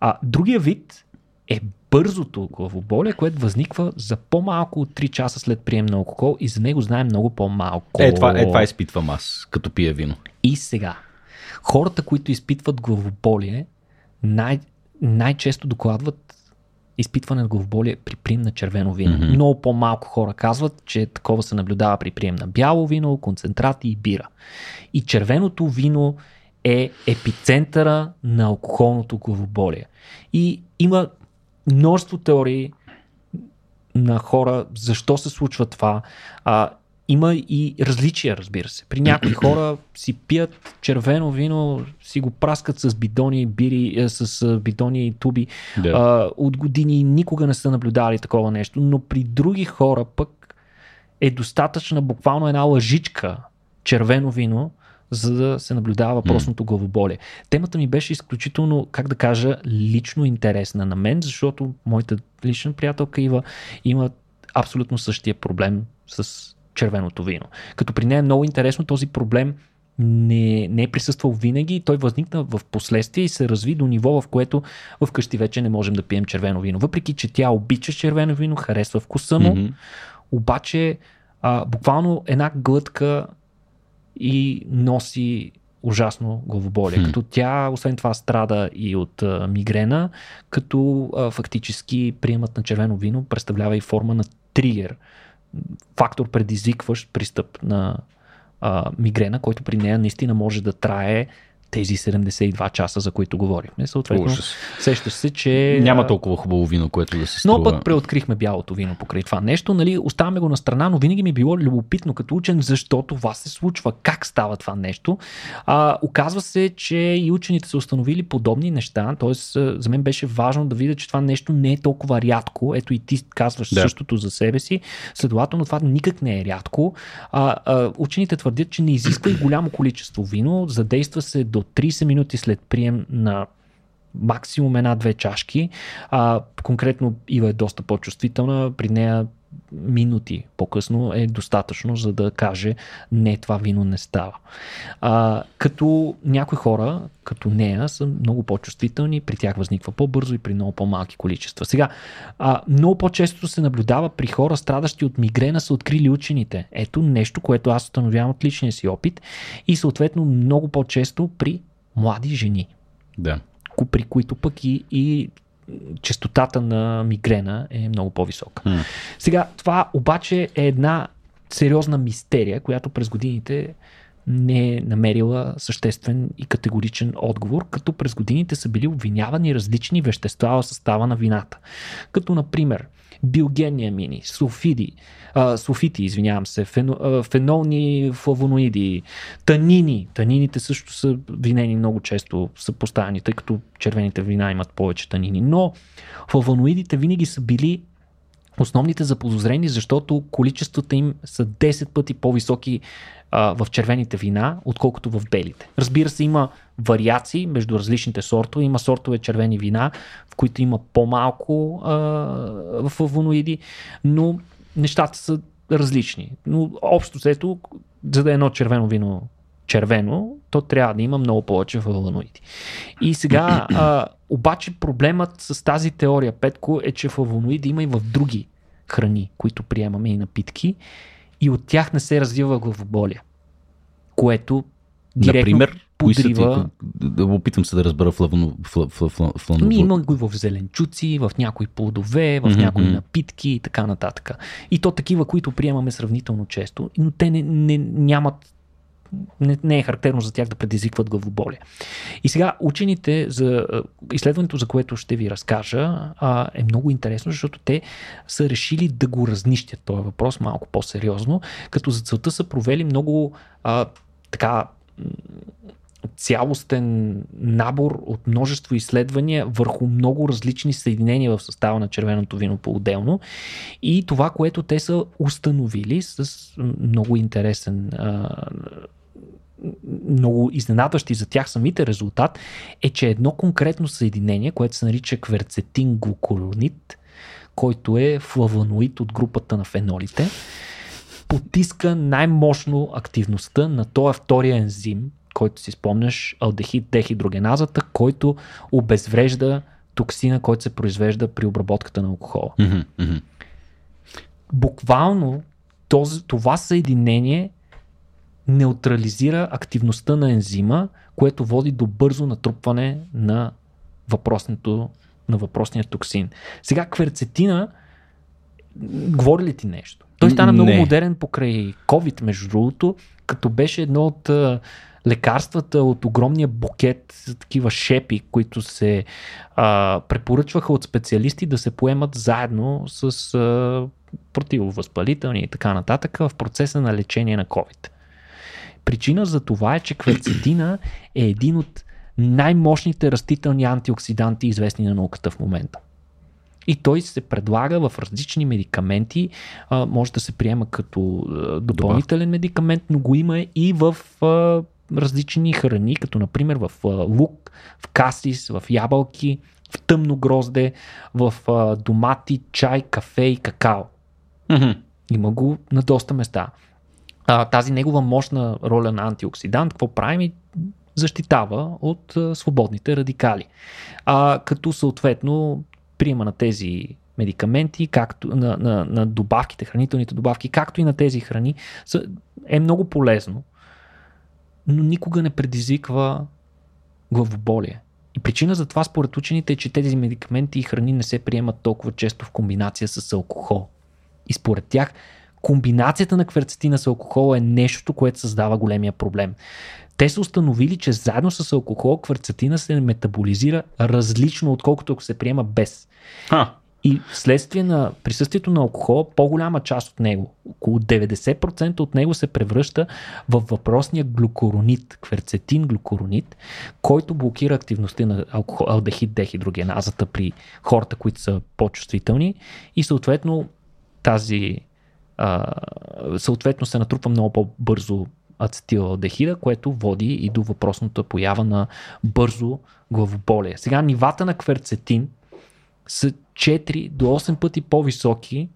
А другия вид е бързото главоболие, което възниква за по-малко от 3 часа след прием на алкохол и за него знаем много по-малко. Е, това, е, това изпитвам аз, като пия вино. И сега, хората, които изпитват главоболие, най- най-често докладват изпитване на главоболие при прием на червено вино. Mm-hmm. Много по-малко хора казват, че такова се наблюдава при прием на бяло вино, концентрати и бира. И червеното вино е епицентъра на алкохолното главоболие. И има множество теории на хора защо се случва това. А, има и различия, разбира се. При някои хора си пият червено вино, си го праскат с бидони, бири, е, с бидони и туби. Да. А, от години никога не са наблюдали такова нещо, но при други хора пък е достатъчна буквално една лъжичка червено вино, за да се наблюдава въпросното главоболие. Темата ми беше изключително, как да кажа, лично интересна на мен, защото моята лична приятелка Ива има абсолютно същия проблем с червеното вино. Като при нея е много интересно този проблем не, не е присъствал винаги. Той възникна в последствие и се разви до ниво, в което вкъщи вече не можем да пием червено вино. Въпреки, че тя обича червено вино, харесва вкуса му, mm-hmm. обаче а, буквално една глътка и носи ужасно главоболие. Hmm. Като тя, освен това, страда и от а, мигрена, като а, фактически приемат на червено вино представлява и форма на тригер фактор предизвикващ пристъп на а, мигрена, който при нея наистина може да трае тези 72 часа, за които говорихме. Съответно, Ужас. сещаш се, че... Няма толкова хубаво вино, което да се струва. Но пък преоткрихме бялото вино покрай това нещо. Нали, оставаме го на страна, но винаги ми е било любопитно като учен, защо това се случва, как става това нещо. А, оказва се, че и учените са установили подобни неща. Тоест, за мен беше важно да видя, че това нещо не е толкова рядко. Ето и ти казваш да. същото за себе си. Следователно, това никак не е рядко. А, а, учените твърдят, че не изисква и голямо количество вино. Задейства се до до 30 минути след прием на максимум една-две чашки. А, конкретно Ива е доста по-чувствителна. При нея минути по-късно е достатъчно, за да каже не, това вино не става. А, като някои хора, като нея, са много по-чувствителни, при тях възниква по-бързо и при много по-малки количества. Сега, а, много по-често се наблюдава при хора, страдащи от мигрена, са открили учените. Ето нещо, което аз установявам от личния си опит и съответно много по-често при млади жени. Да. При които пък и, и частотата на мигрена е много по-висока. Mm. Сега, това обаче е една сериозна мистерия, която през годините не е намерила съществен и категоричен отговор, като през годините са били обвинявани различни вещества в състава на вината. Като, например, биогенни амини, суфиди, а, суфити, извинявам се, фено, а, фенолни флавоноиди, танини. Танините също са винени много често, са поставени, тъй като червените вина имат повече танини. Но флавоноидите винаги са били основните заподозрени, защото количествата им са 10 пъти по-високи а, в червените вина, отколкото в белите. Разбира се, има вариации между различните сортове. Има сортове червени вина, в които има по-малко а, флавоноиди, но нещата са различни. Но общо взето, за да е едно червено вино червено, то трябва да има много повече флавоноиди. И сега, а, обаче проблемът с тази теория, Петко, е, че флавоноиди има и в други храни, които приемаме и напитки и от тях не се развива главоболие, което директно Например, ти, подрива. да опитам се да разбера флавоно, фла, фла, Ми има го и в зеленчуци, в някои плодове, в Мгм, някои напитки и така нататък. И то такива, които приемаме сравнително често, но те не, не, нямат не, не е характерно за тях да предизвикват главоболие. И сега учените за изследването, за което ще ви разкажа, е много интересно, защото те са решили да го разнищят този въпрос малко по-сериозно, като за целта са провели много а, така цялостен набор от множество изследвания върху много различни съединения в състава на червеното вино по-отделно. И това, което те са установили с много интересен а, много изненадващи за тях самите резултат е, че едно конкретно съединение, което се нарича кверцетин глукоронит, който е флавоноид от групата на фенолите, потиска най-мощно активността на този втория ензим, който си спомняш, алдехид дехидрогеназата, който обезврежда токсина, който се произвежда при обработката на алкохола. Буквално този, това съединение неутрализира активността на ензима, което води до бързо натрупване на въпросното на въпросния токсин. Сега кверцетина говори ли ти нещо? Той стана много Не. модерен покрай COVID, между другото, като беше едно от лекарствата от огромния букет, такива шепи, които се а, препоръчваха от специалисти да се поемат заедно с а, противовъзпалителни и така нататък в процеса на лечение на COVID. Причина за това е, че кверцетина е един от най-мощните растителни антиоксиданти, известни на науката в момента. И той се предлага в различни медикаменти, а, може да се приема като допълнителен медикамент, но го има и в а, различни храни, като например в а, лук, в касис, в ябълки, в тъмно грозде, в а, домати, чай, кафе и какао. Има го на доста места. А, тази негова мощна роля на антиоксидант, какво прави? Ми Защитава от а, свободните радикали. А, като съответно приема на тези медикаменти, както на, на, на добавките, хранителните добавки, както и на тези храни, е много полезно, но никога не предизвиква главоболие. И причина за това според учените е, че тези медикаменти и храни не се приемат толкова често в комбинация с алкохол. И според тях комбинацията на кверцетина с алкохол е нещо, което създава големия проблем. Те са установили, че заедно с алкохол кверцетина се метаболизира различно, отколкото ако се приема без. Ха. И вследствие на присъствието на алкохол, по-голяма част от него, около 90% от него се превръща в въпросния глюкоронит, кверцетин глюкоронит, който блокира активността на алкохол, алдехид дехидрогеназата при хората, които са по-чувствителни и съответно тази а, съответно се натрупва много по-бързо ацетилалдехида, което води и до въпросната поява на бързо главоболие. Сега нивата на кверцетин са 4 до 8 пъти по-високи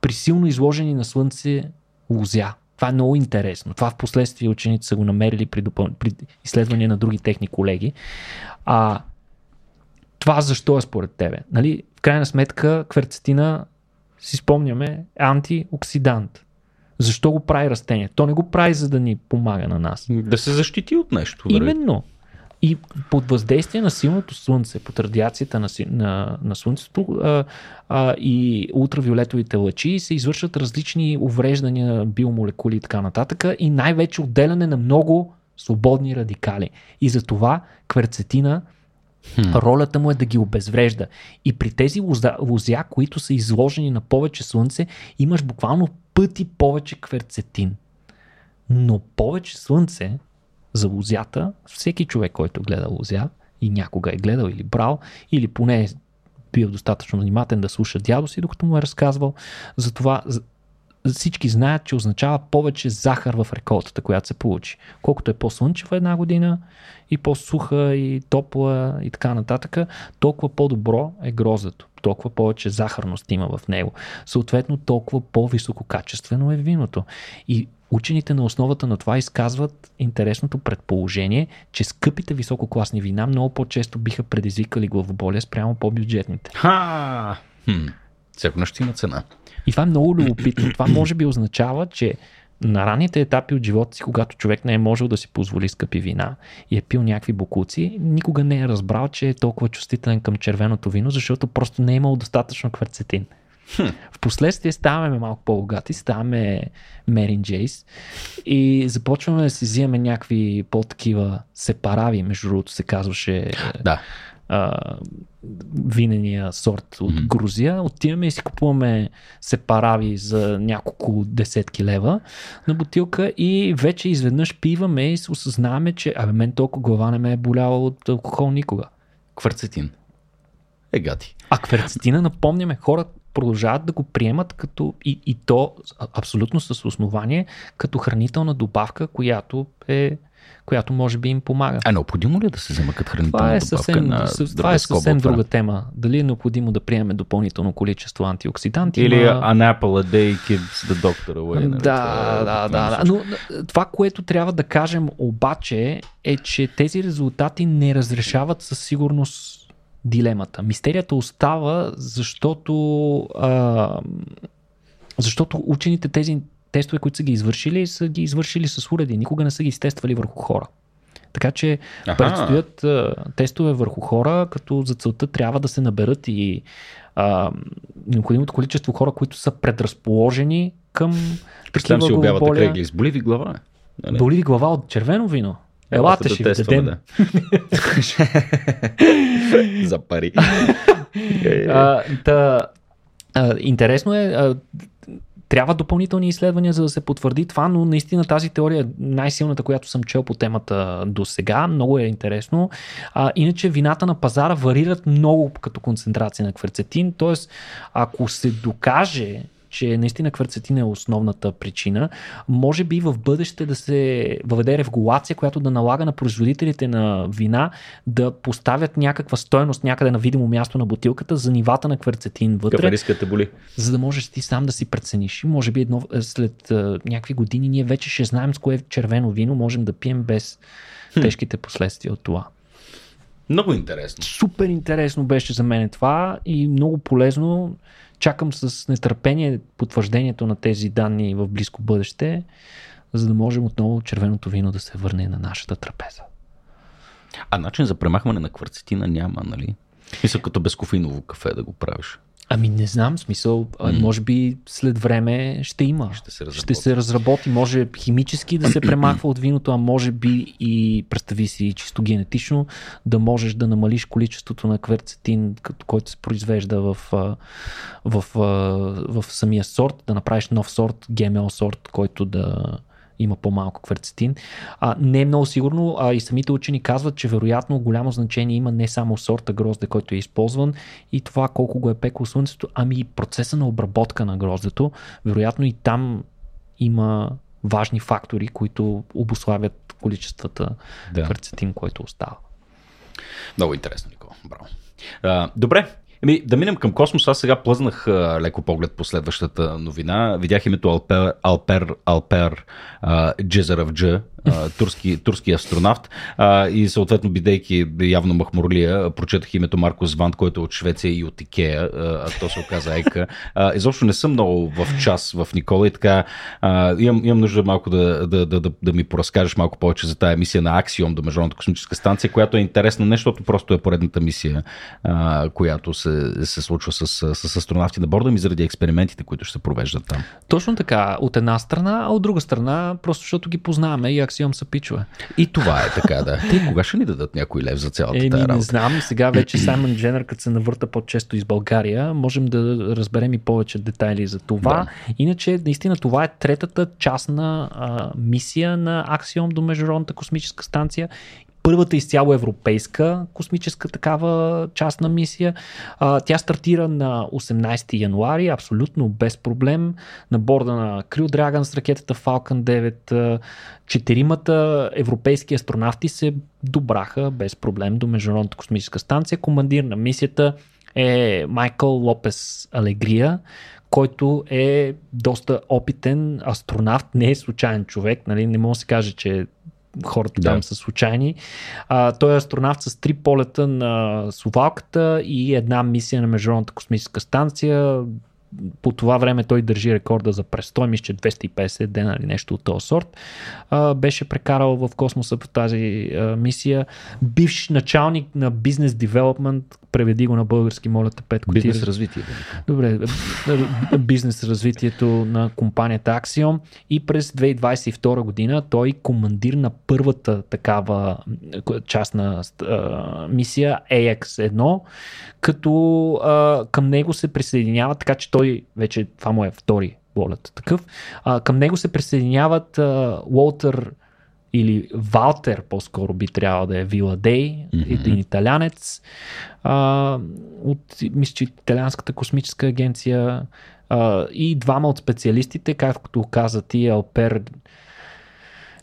при силно изложени на слънце лузя. Това е много интересно. Това в последствие ученици са го намерили при, допъл... при изследвания на други техни колеги. А това защо е според тебе? Нали, в крайна сметка кверцетина си спомняме антиоксидант. Защо го прави растение? То не го прави за да ни помага на нас. Да се защити от нещо. вероятно. Именно. И под въздействие на силното слънце, под радиацията на, на, на слънцето а, а, и ултравиолетовите лъчи се извършват различни увреждания на биомолекули и така нататък и най-вече отделяне на много свободни радикали. И за това ролята му е да ги обезврежда. И при тези лоза, лозя, които са изложени на повече слънце, имаш буквално пъти повече кверцетин. Но повече слънце за лозята, всеки човек, който гледа лозя и някога е гледал или брал, или поне е бил достатъчно внимателен да слуша дядо си, докато му е разказвал, затова з- всички знаят, че означава повече захар в реколтата, която се получи. Колкото е по-слънчева една година и по-суха и топла и така нататък, толкова по-добро е грозето. Толкова повече захарност има в него. Съответно, толкова по-висококачествено е виното. И учените на основата на това изказват интересното предположение, че скъпите висококласни вина много по-често биха предизвикали главоболие спрямо по-бюджетните. Ха! Хм. Всяко нещо има цена. И това е много любопитно. Това може би означава, че на ранните етапи от живота си, когато човек не е можел да си позволи скъпи вина и е пил някакви бокуци, никога не е разбрал, че е толкова чувствителен към червеното вино, защото просто не е имал достатъчно кварцетин. Хм. Впоследствие ставаме малко по-богати, ставаме Мерин Джейс и започваме да си взимаме някакви по-такива сепарави, между другото се казваше да. а, винения сорт от mm-hmm. Грузия. Отиваме и си купуваме сепарави за няколко десетки лева на бутилка и вече изведнъж пиваме и се осъзнаваме, че абе мен толкова глава не ме е боляла от алкохол никога. Кварцетин. Е, гати. А кварцетина, напомняме, хората продължават да го приемат като и, и то абсолютно с основание като хранителна добавка, която е която може би им помага. А необходимо ли е да се взема като хранителна това е съвсем, на Това е съвсем друга тема. Дали е необходимо да приеме допълнително количество антиоксиданти? Или ма... an apple a day keeps the doctor away. Да, да, да, да. Но това, което трябва да кажем обаче е, че тези резултати не разрешават със сигурност дилемата. Мистерията остава, защото, а, защото учените тези тестове, които са ги извършили, са ги извършили с уреди. Никога не са ги изтествали върху хора. Така че Аха. предстоят а, тестове върху хора, като за целта трябва да се наберат и а, необходимото количество хора, които са предразположени към Представям си обявата крегли. С боли ви глава? Нали? Боли ви глава от червено вино? Елате ще ви дадем. Да. За пари. а, та, а, интересно е, а, трябва допълнителни изследвания, за да се потвърди това, но наистина тази теория е най-силната, която съм чел по темата до сега. Много е интересно. А, иначе вината на пазара варират много като концентрация на кверцетин, т.е. ако се докаже, че наистина кварцетин е основната причина. Може би в бъдеще да се въведе регулация, която да налага на производителите на вина да поставят някаква стойност някъде на видимо място на бутилката за нивата на кварцетин вътре. Какъв боли? За да можеш ти сам да си прецениш. И може би едно, след uh, някакви години ние вече ще знаем с кое червено вино можем да пием без хм. тежките последствия от това. Много интересно. Супер интересно беше за мен това и много полезно чакам с нетърпение потвърждението на тези данни в близко бъдеще, за да можем отново червеното вино да се върне на нашата трапеза. А начин за премахване на кварцетина няма, нали? Мисля, като безкофиново кафе да го правиш. Ами не знам, смисъл, mm. може би след време ще има. Ще се, разработи. ще се разработи. Може химически да се премахва от виното, а може би и, представи си, чисто генетично, да можеш да намалиш количеството на кверцетин, който се произвежда в, в, в, в, самия сорт, да направиш нов сорт, ГМО сорт, който да, има по-малко кверцетин. А, не е много сигурно, а и самите учени казват, че вероятно голямо значение има не само сорта грозде, който е използван и това колко го е пекло слънцето, ами и процеса на обработка на гроздето. Вероятно и там има важни фактори, които обославят количествата да. кверцетин, който остава. Много интересно, Никола. Браво. А, добре, Еми, да минем към космос. Аз сега плъзнах а, леко поглед по следващата новина. Видях името Алпер, Алпер, Алпер Джезерав Дж, турски, турски астронавт. А, и съответно, бидейки явно махмурлия, прочетах името Марко Звант, който е от Швеция и от Икея. А, то се оказа Ека. А, изобщо не съм много в час в Никола и така а, имам, имам нужда малко да, да, да, да, да ми поразкажеш малко повече за тази мисия на Аксиом до Международната космическа станция, която е интересна не защото просто е поредната мисия, а, която се, се случва с, с астронавти на борда ми заради експериментите, които ще се провеждат там. Точно така. От една страна, а от друга страна, просто защото ги познаваме и Аксиом са пичове. И това е така, да. Те кога ще ни дадат някой лев за цялата е, тази работа? Не знам. Сега вече Саймън Дженър, като се навърта по-често из България, можем да разберем и повече детайли за това. Да. Иначе, наистина, това е третата частна а, мисия на Аксиом до Международната космическа станция първата изцяло европейска космическа такава частна мисия. А, тя стартира на 18 януари, абсолютно без проблем, на борда на Crew Dragon с ракетата Falcon 9. Четиримата европейски астронавти се добраха без проблем до Международната космическа станция. Командир на мисията е Майкъл Лопес Алегрия, който е доста опитен астронавт, не е случайен човек, нали? не може да се каже, че хората да. там са случайни. А, той е астронавт с три полета на Сувалката и една мисия на Международната космическа станция. По това време той държи рекорда за престой, мисля, че 250 дена или нещо от този сорт. А, беше прекарал в космоса по тази а, мисия. Бивш началник на бизнес девелопмент, преведи го на български, моля те, Петко. Бизнес раз- развитие. Добре, бизнес развитието на компанията Axiom и през 2022 година той командир на първата такава м, част на а, мисия AX1, като а, към него се присъединяват, така че той вече, това му е втори волят такъв, а, към него се присъединяват а, Уолтер или Валтер, по-скоро би трябвало да е Вила Дей, Мгм. един италянец, а, от, мисля, че италианската космическа агенция а, и двама от специалистите, както каза ти, Алпер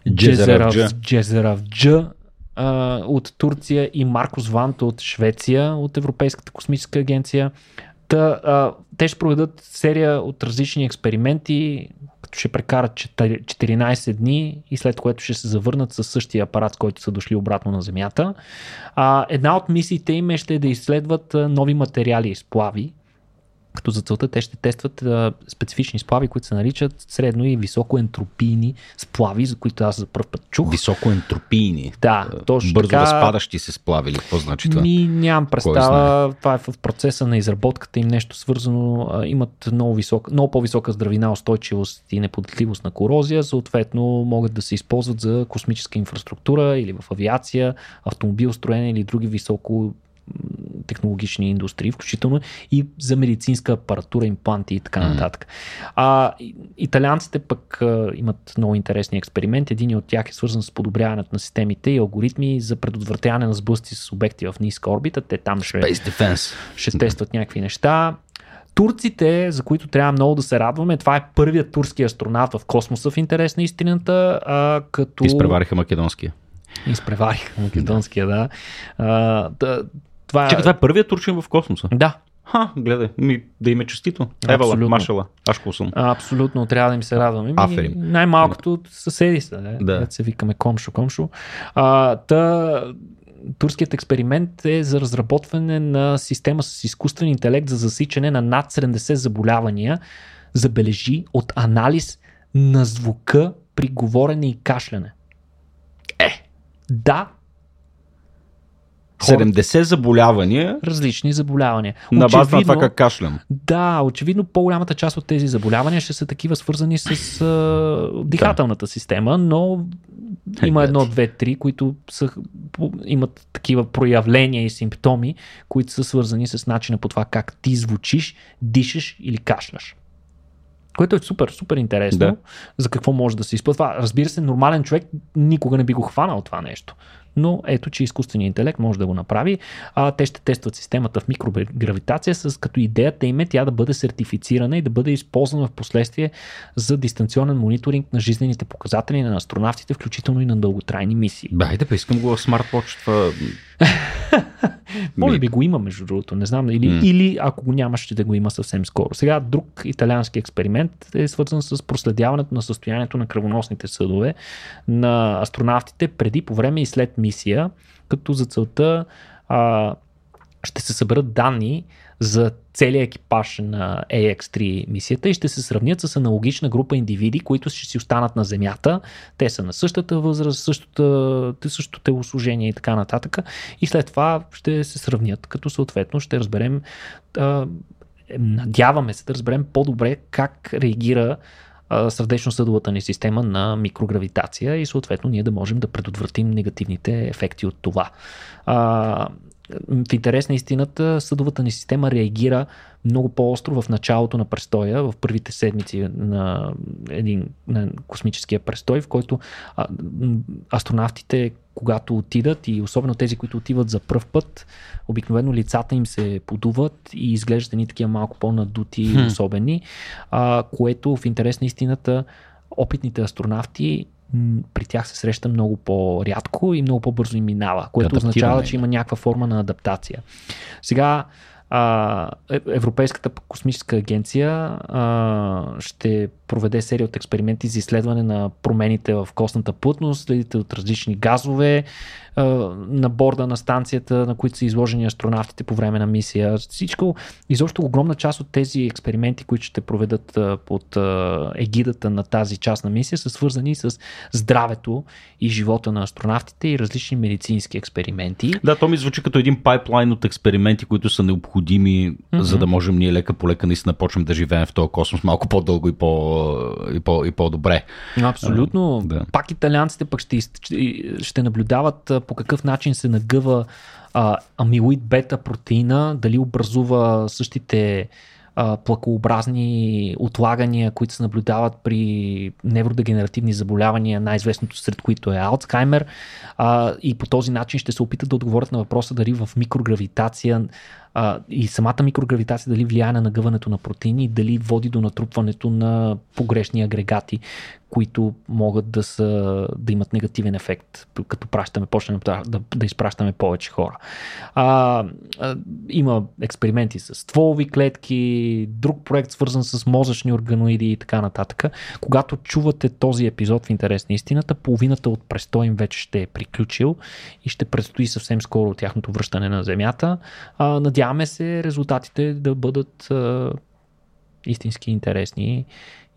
Джезерав Джезерав Джезерав Дж а, от Турция и Маркос Вант от Швеция, от Европейската космическа агенция. Та, а, те ще проведат серия от различни експерименти, като ще прекарат четир- 14 дни и след което ще се завърнат с същия апарат, с който са дошли обратно на Земята. А, една от мисиите им е ще да изследват нови материали и сплави, като за целта те ще тестват а, специфични сплави, които се наричат средно и високо ентропийни сплави, за които аз за първ път чух. Високоентропийни. Да, точно Бързо така. разпадащи се сплавили. Какво значи това? Ми, нямам представа. Това е в процеса на изработката им нещо свързано. а, Имат много, висока, много по-висока здравина, устойчивост и неподатливост на корозия. Съответно, могат да се използват за космическа инфраструктура или в авиация, автомобилстроене или други високо технологични индустрии, включително и за медицинска апаратура, импланти и така нататък. А, италианците пък а, имат много интересни експерименти. Един от тях е свързан с подобряването на системите и алгоритми за предотвратяване на сблъсъци с обекти в ниска орбита. Те там ще, Space Defense. ще тестват някакви неща. Турците, за които трябва много да се радваме, това е първият турски астронавт в космоса в интерес на истината, а, като... Изпревариха македонския. Изпревариха македонския, да. А, да това... Чакай, това е първият турчин в космоса. Да, Ха, гледай, ми, да им е честито. Евала, машала, ашко съм. Абсолютно, трябва да им се радваме. Ми, Аферим. Най-малкото съседи са, да. Да. да. се викаме комшо, комшо. А, та, турският експеримент е за разработване на система с изкуствен интелект за засичане на над 70 заболявания, забележи от анализ на звука при говорене и кашляне. Е, да, 70 заболявания различни заболявания. на база на това Очевидно- как кашлям. Да, очевидно по-голямата част от тези заболявания ще са такива свързани с а, дихателната система, но има Е, едно, значи. две, три, които са, имат такива проявления и симптоми, които са свързани с начина по това как ти звучиш, дишаш или кашляш. Което е супер, супер интересно. Да. За какво може да се изпълва. Разбира се, нормален човек никога не би го хванал това нещо. Но ето, че изкуственият интелект може да го направи. А, те ще тестват системата в микрогравитация, с като идеята им е тя да бъде сертифицирана и да бъде използвана в последствие за дистанционен мониторинг на жизнените показатели на астронавтите, включително и на дълготрайни мисии. Бе, Хайде, па искам го в смартвотч. Това... Може би го има, между другото, не знам. Или, М. или ако го няма, ще да го има съвсем скоро. Сега друг италиански експеримент е свързан с проследяването на състоянието на кръвоносните съдове на астронавтите преди, по време и след мисия, като за целта а, ще се съберат данни за целият екипаж на AX3 мисията и ще се сравнят с аналогична група индивиди, които ще си останат на Земята. Те са на същата възраст, същото, същото телосложение и така нататък. И след това ще се сравнят, като съответно ще разберем, надяваме се да разберем по-добре как реагира сърдечно-съдовата ни система на микрогравитация и съответно ние да можем да предотвратим негативните ефекти от това. В интерес на истината, съдовата ни система реагира много по-остро в началото на престоя, в първите седмици на един на космическия престой, в който а, астронавтите, когато отидат и особено тези, които отиват за пръв път, обикновено лицата им се подуват и изглеждат едни такива малко по-надути Хм. особени, а, което в интерес на истината опитните астронавти при тях се среща много по-рядко и много по-бързо им минава, което Адаптиране означава, че има някаква форма на адаптация. Сега, а, Е- Европейската космическа агенция а, ще проведе серия от експерименти за изследване на промените в костната плътност, следите от различни газове а, на борда на станцията, на които са изложени астронавтите по време на мисия. Всичко, изобщо огромна част от тези експерименти, които ще проведат а, под а, егидата на тази част на мисия, са свързани с здравето и живота на астронавтите и различни медицински експерименти. Да, то ми звучи като един пайплайн от експерименти, които са необходими, mm-hmm. за да можем ние лека по лека наистина почнем да живеем в този космос малко по-дълго и, по, и, по, и по-добре. Абсолютно. А, да. Пак италианците пък ще, ще- наблюдават по какъв начин се нагъва а, амилоид бета протеина, дали образува същите плакообразни отлагания, които се наблюдават при невродегенеративни заболявания, най-известното сред които е Алцхаймер. А, и по този начин ще се опитат да отговорят на въпроса дали в микрогравитация а, и самата микрогравитация дали влияе на нагъването на протеини дали води до натрупването на погрешни агрегати, които могат да, са, да имат негативен ефект, като пращаме, почнем да, да, да изпращаме повече хора. А, а, има експерименти с стволови клетки, друг проект свързан с мозъчни органоиди и така нататък. Когато чувате този епизод в интерес на истината, половината от престой им вече ще е приключил и ще предстои съвсем скоро тяхното връщане на Земята. А, надяваме се резултатите да бъдат а, истински интересни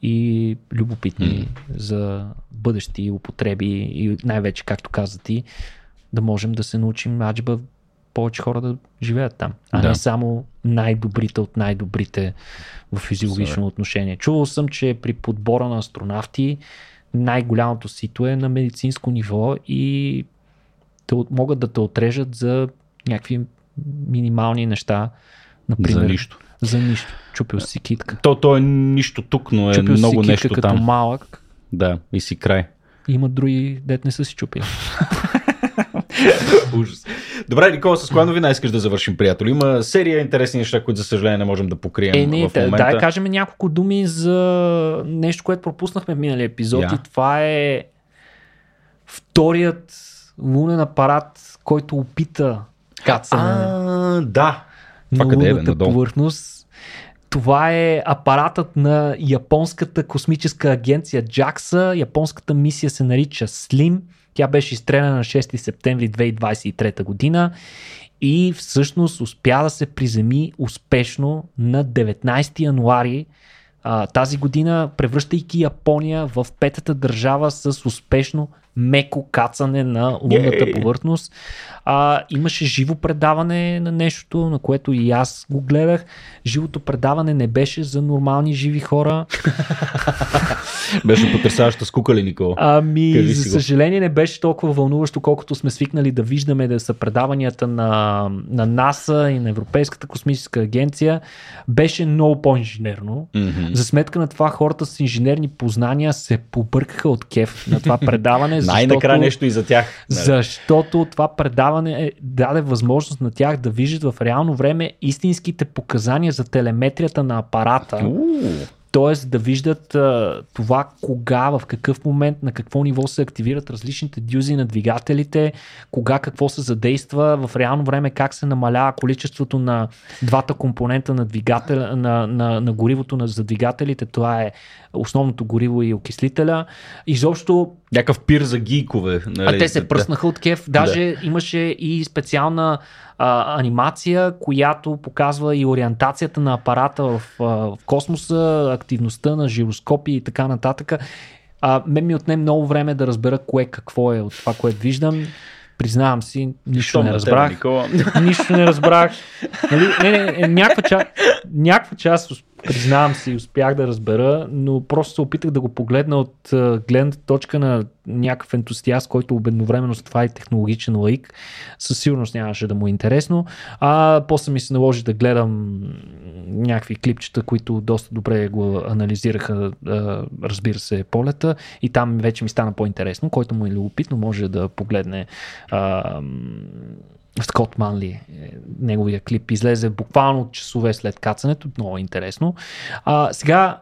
и любопитни М. за бъдещи употреби и най-вече, както каза ти, да можем да се научим аджба повече хора да живеят там, а Да. не само най-добрите от най-добрите в физиологично отношение. Чувал съм, че при подбора на астронавти най-голямото сито е на медицинско ниво и те могат да те отрежат за някакви минимални неща. Например, За нищо. За нищо. Чупил си китка. То, то е нищо тук, но е Чупил много си китка нещо като там. малък. Да, и си край. Има други, дет не са си чупили. Ужас. Добре, Никола, с коя новина искаш да завършим, приятел? Има серия интересни неща, които за съжаление не можем да покрием Е, не, в да, момента. дай кажем няколко думи за нещо, което пропуснахме в миналия епизод Я. и това е вторият лунен апарат, който опита кацане А, да. Това на къде е, бе? повърхност. Това е апаратът на японската космическа агенция JAXA. Японската мисия се нарича SLIM. Тя беше изстреляна на 6 септември 2023 година и всъщност успя да се приземи успешно на 19 януари а, тази година, превръщайки Япония в петата държава с успешно меко кацане на лунната Йей! повърхност. А, имаше живо предаване на нещото, на което и аз го гледах. Живото предаване не беше за нормални живи хора. Беше потрясаваща скука ли, Никола? Ами, за съжаление не беше толкова вълнуващо, колкото сме свикнали да виждаме да са предаванията на, на НАСА и на Европейската космическа агенция. Беше много по-инженерно. Мгм. За сметка на това хората с инженерни познания се побъркаха от кеф на това предаване. Най-накрая защото- нещо и за тях. нали? защото това предаване е, даде възможност на тях да виждат в реално време истинските показания за телеметрията на апарата. Уу. Т.е. да виждат а, това кога, в какъв момент, на какво ниво се активират различните дюзи на двигателите, кога какво се задейства, в реално време как се намалява количеството на двата компонента на, двигател, на, на, на горивото на, за двигателите. Това е основното гориво и окислителя. Изобщо Някакъв пир за гийкове. Нали? а те се Да. пръснаха от кеф. Даже имаше и специална а, анимация, която показва и ориентацията на апарата в, а, в космоса, активността на жироскопи и така нататък. А, мен ми отне много време да разбера кое какво е от това, което виждам. Признавам си, нищо Щом не тебе, разбрах. Никола. Нищо не разбрах. Нали? Не, не, не, някаква, част, някаква част, признавам си, успях да разбера, но просто се опитах да го погледна от гледната точка на някакъв ентусиаст, който едновременно с това е технологичен лаик. Със сигурност нямаше да му е интересно. А после ми се наложи да гледам някакви клипчета, които доста добре го анализираха, разбира се, полета. И там вече ми стана по-интересно. Който му е любопитно, може да погледне Скот Манли, е, неговия клип излезе буквално часове след кацането, много интересно. А, сега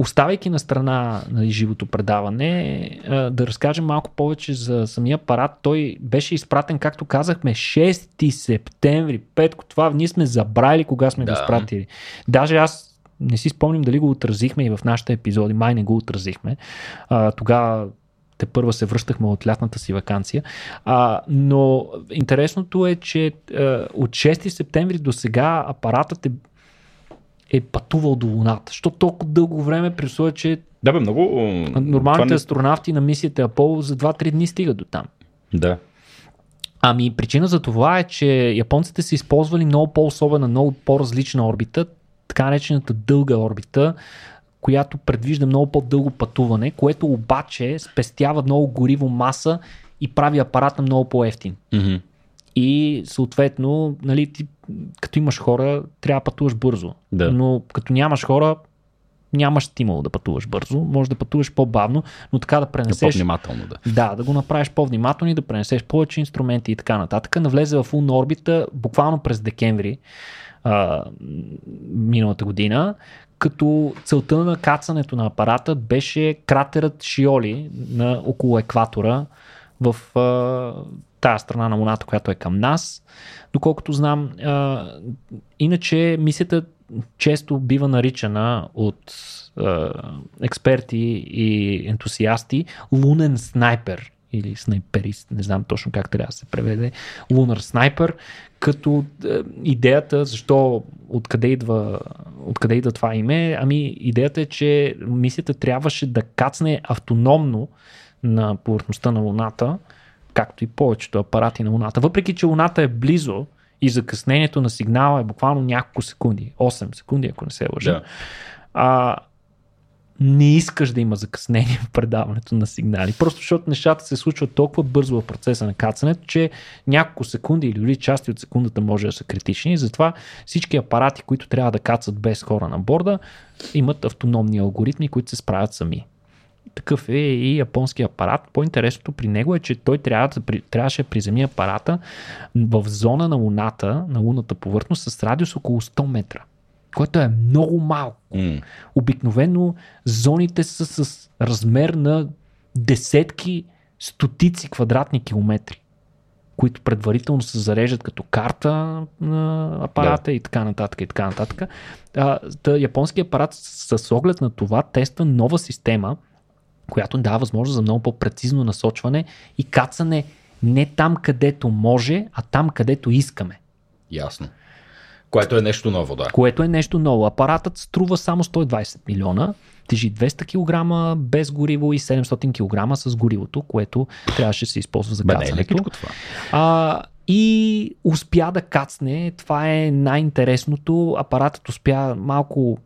Оставайки на страна нали, живото предаване, да разкажем малко повече за самия апарат. Той беше изпратен, както казахме, 6 септември. Петко, това ние сме забрали кога сме да. го спратили. Даже аз не си спомням дали го отразихме и в нашите епизоди, май не го отразихме. тогава те първа се връщахме от лятната си вакансия. А, но интересното е, че а, от 6 септември до сега апаратът е, е пътувал до Луната. Що толкова дълго време, при условие, че да, бе, много. Нормалните не... астронавти на мисията Аполо за 2-3 дни стигат до там. Да. Ами причина за това е, че японците са използвали много по-особена, много по-различна орбита, така наречената дълга орбита, която предвижда много по-дълго пътуване, което обаче спестява много гориво маса и прави апарата много по-ефтин. Mm-hmm. И съответно, нали, ти, като имаш хора, трябва да пътуваш бързо. Да. Но като нямаш хора, нямаш стимул да пътуваш бързо, може да пътуваш по-бавно, но така да пренесеш... По-внимателно, да. Да, да го направиш по-внимателно и да пренесеш повече инструменти и така нататък. Навлезе в лунна орбита буквално през декември а, миналата година, като целта на кацането на апарата беше кратерът Шиоли на около екватора в а, тази страна на Луната, която е към нас. Доколкото знам, а, иначе мисията често бива наричана от а, експерти и ентусиасти лунен снайпер или снайперист, не знам точно как трябва да се преведе, лунар снайпер, като идеята, защо, откъде идва, откъде идва това име, ами идеята е, че мисията трябваше да кацне автономно на повърхността на Луната, както и повечето апарати на Луната. Въпреки, че Луната е близо и закъснението на сигнала е буквално няколко секунди, 8 секунди, ако не се лъжа, да. а, не искаш да има закъснение в предаването на сигнали. Просто защото нещата се случват толкова бързо в процеса на кацането, че няколко секунди или дори части от секундата може да са критични. Затова всички апарати, които трябва да кацат без хора на борда, имат автономни алгоритми, които се справят сами. Такъв е и японски апарат. По-интересното при него е, че той трябва да, трябваше да приземи апарата в зона на Луната, на лунната повърхност с радиус около 100 метра което е много малко. Mm. Обикновено зоните са с размер на десетки, стотици квадратни километри, които предварително се зареждат като карта на апарата yeah. и така нататък. И така нататък. А, да, японският апарат с оглед на това тества нова система, която дава възможност за много по-прецизно насочване и кацане не там, където може, а там, където искаме. Ясно. Което е нещо ново, да. Което е нещо ново. Апаратът струва само 120 милиона, тежи 200 кг без гориво и 700 кг с горивото, което трябваше да се използва за кацането. Бе, не е това. А, и успя да кацне. Това е най-интересното. Апаратът успя малко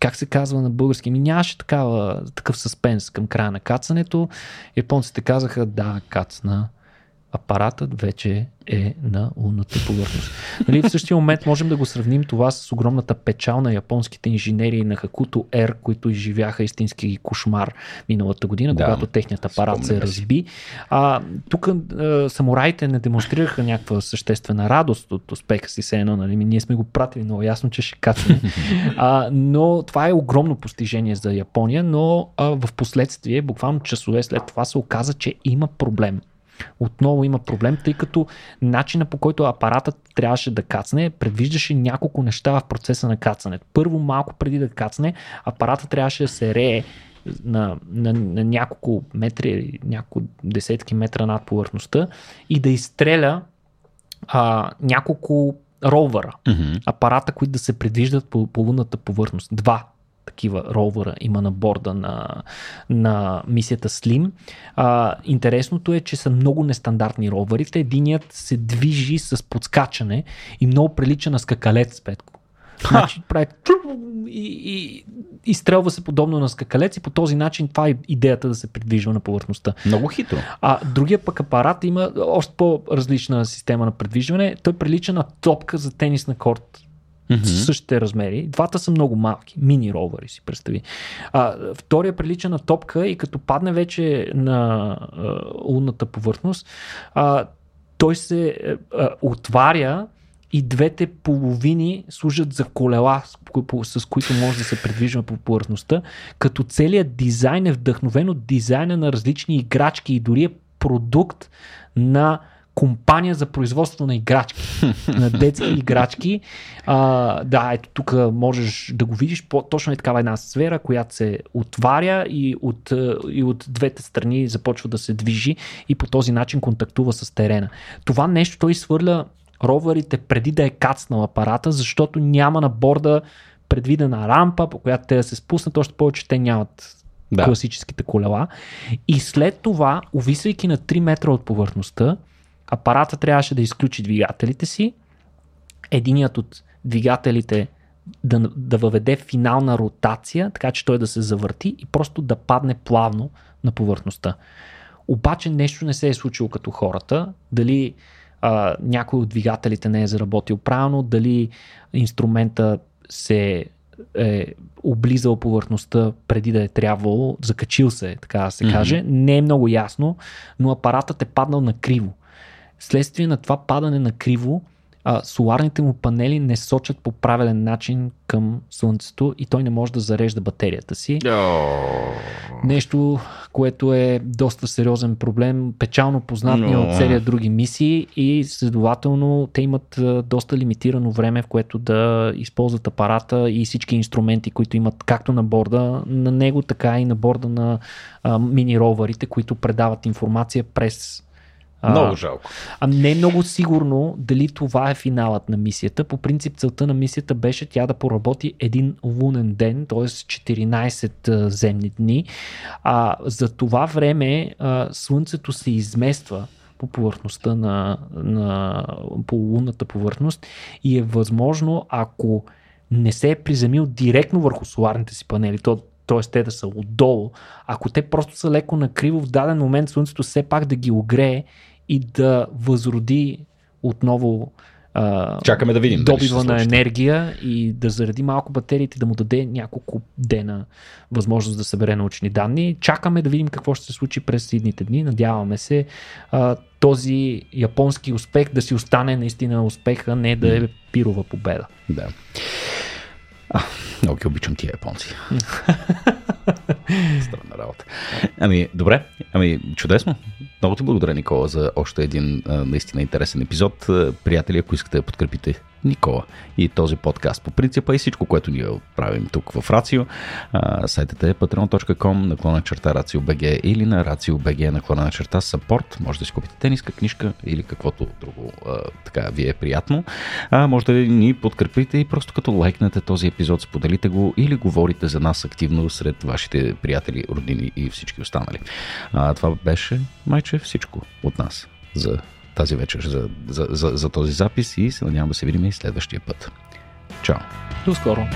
как се казва на български, ми нямаше такава, такъв съспенс към края на кацането. Японците казаха да, кацна апаратът вече е на лунната повърхност. Нали, в същия момент можем да го сравним това с огромната печал на японските инженери на Хакуто Р, които изживяха истински кошмар миналата година, да, когато техният апарат се разби. А, тук а, самураите не демонстрираха някаква съществена радост от успеха си, се едно, нали? ние сме го пратили много ясно, че ще. А, но това е огромно постижение за Япония, но а, в последствие, буквално часове след това се оказа, че има проблем отново има проблем, тъй като начина по който апаратът трябваше да кацне, предвиждаше няколко неща в процеса на кацане. Първо, малко преди да кацне, апаратът трябваше да се рее на, на, на няколко метри, няколко десетки метра над повърхността и да изстреля а, няколко ровъра, mm-hmm. апарата, които да се предвиждат по, по лунната повърхност. Два такива ровъра има на борда на, на мисията Slim. А, интересното е, че са много нестандартни роварите. Единият се движи с подскачане и много прилича на скакалец, Петко. Значи прави и, и, и стрелва се подобно на скакалец и по този начин това е идеята да се придвижва на повърхността. Много хитро. А другия пък апарат има още по-различна система на предвижване. Той прилича на топка за тенис на корт mm-hmm. същите размери. Двата са много малки, мини ровъри си представи. А, втория прилича на топка и като падне вече на а, лунната повърхност, а, той се а, отваря и двете половини служат за колела, с, които може да се предвижва по повърхността, като целият дизайн е вдъхновен от дизайна на различни играчки и дори е продукт на компания за производство на играчки, на детски играчки. А, да, ето тук можеш да го видиш, по, точно е такава една сфера, която се отваря и от, и от двете страни започва да се движи и по този начин контактува с терена. Това нещо той свърля роверите преди да е кацнал апарата, защото няма на борда предвидена рампа, по която те да се спуснат, още повече те нямат да. класическите колела. И след това, увисвайки на 3 метра от повърхността, апарата трябваше да изключи двигателите си, единият от двигателите да, да въведе финална ротация, така че той да се завърти и просто да падне плавно на повърхността. Обаче нещо не се е случило като хората. Дали а, някой от двигателите не е заработил правилно, дали инструмента се е облизал повърхността преди да е трябвало, закачил се, така да се mm-hmm. каже. Не е много ясно, но апаратът е паднал на криво. Следствие на това падане на криво, а, соларните му панели не сочат по правилен начин към Слънцето и той не може да зарежда батерията си. Oh. Нещо, което е доста сериозен проблем, печално познат no. от серия други мисии и следователно те имат доста лимитирано време, в което да използват апарата и всички инструменти, които имат както на борда на него, така и на борда на а, мини роварите, които предават информация през много жалко. А не е много сигурно дали това е финалът на мисията. По принцип целта на мисията беше тя да поработи един лунен ден, т.е. 14 земни дни. А за това време а, Слънцето се измества по повърхността на, на по лунната повърхност и е възможно, ако не се е приземил директно върху соларните си панели, то т.е. те да са отдолу, ако те просто са леко накриво, в даден момент Слънцето все пак да ги огрее и да възроди отново а, Чакаме да видим. Добива на енергия и да заради малко батериите, да му даде няколко дена възможност да събере научни данни. Чакаме да видим какво ще се случи през следните дни. Надяваме се а, този японски успех да си остане наистина успеха, не да е пирова победа. Да. А, много ги обичам тия японци. Странна работа. Ами, добре. Ами, чудесно. Много ти благодаря, Никола, за още един наистина интересен епизод. Приятели, ако искате да подкрепите Никола и този подкаст по принципа и всичко, което ние правим тук в Рацио. Сайтът е patreon.com наклона черта RACIO.BG или на RACIO.BG наклона черта support. Може да си купите тениска, книжка или каквото друго така ви е приятно. Може да ни подкрепите и просто като лайкнете този епизод, споделите го или говорите за нас активно сред вашите приятели, роднини и всички останали. А, това беше майче всичко от нас за тази вечер за, за, за, за този запис и се надявам да се видим и следващия път. Чао! До скоро!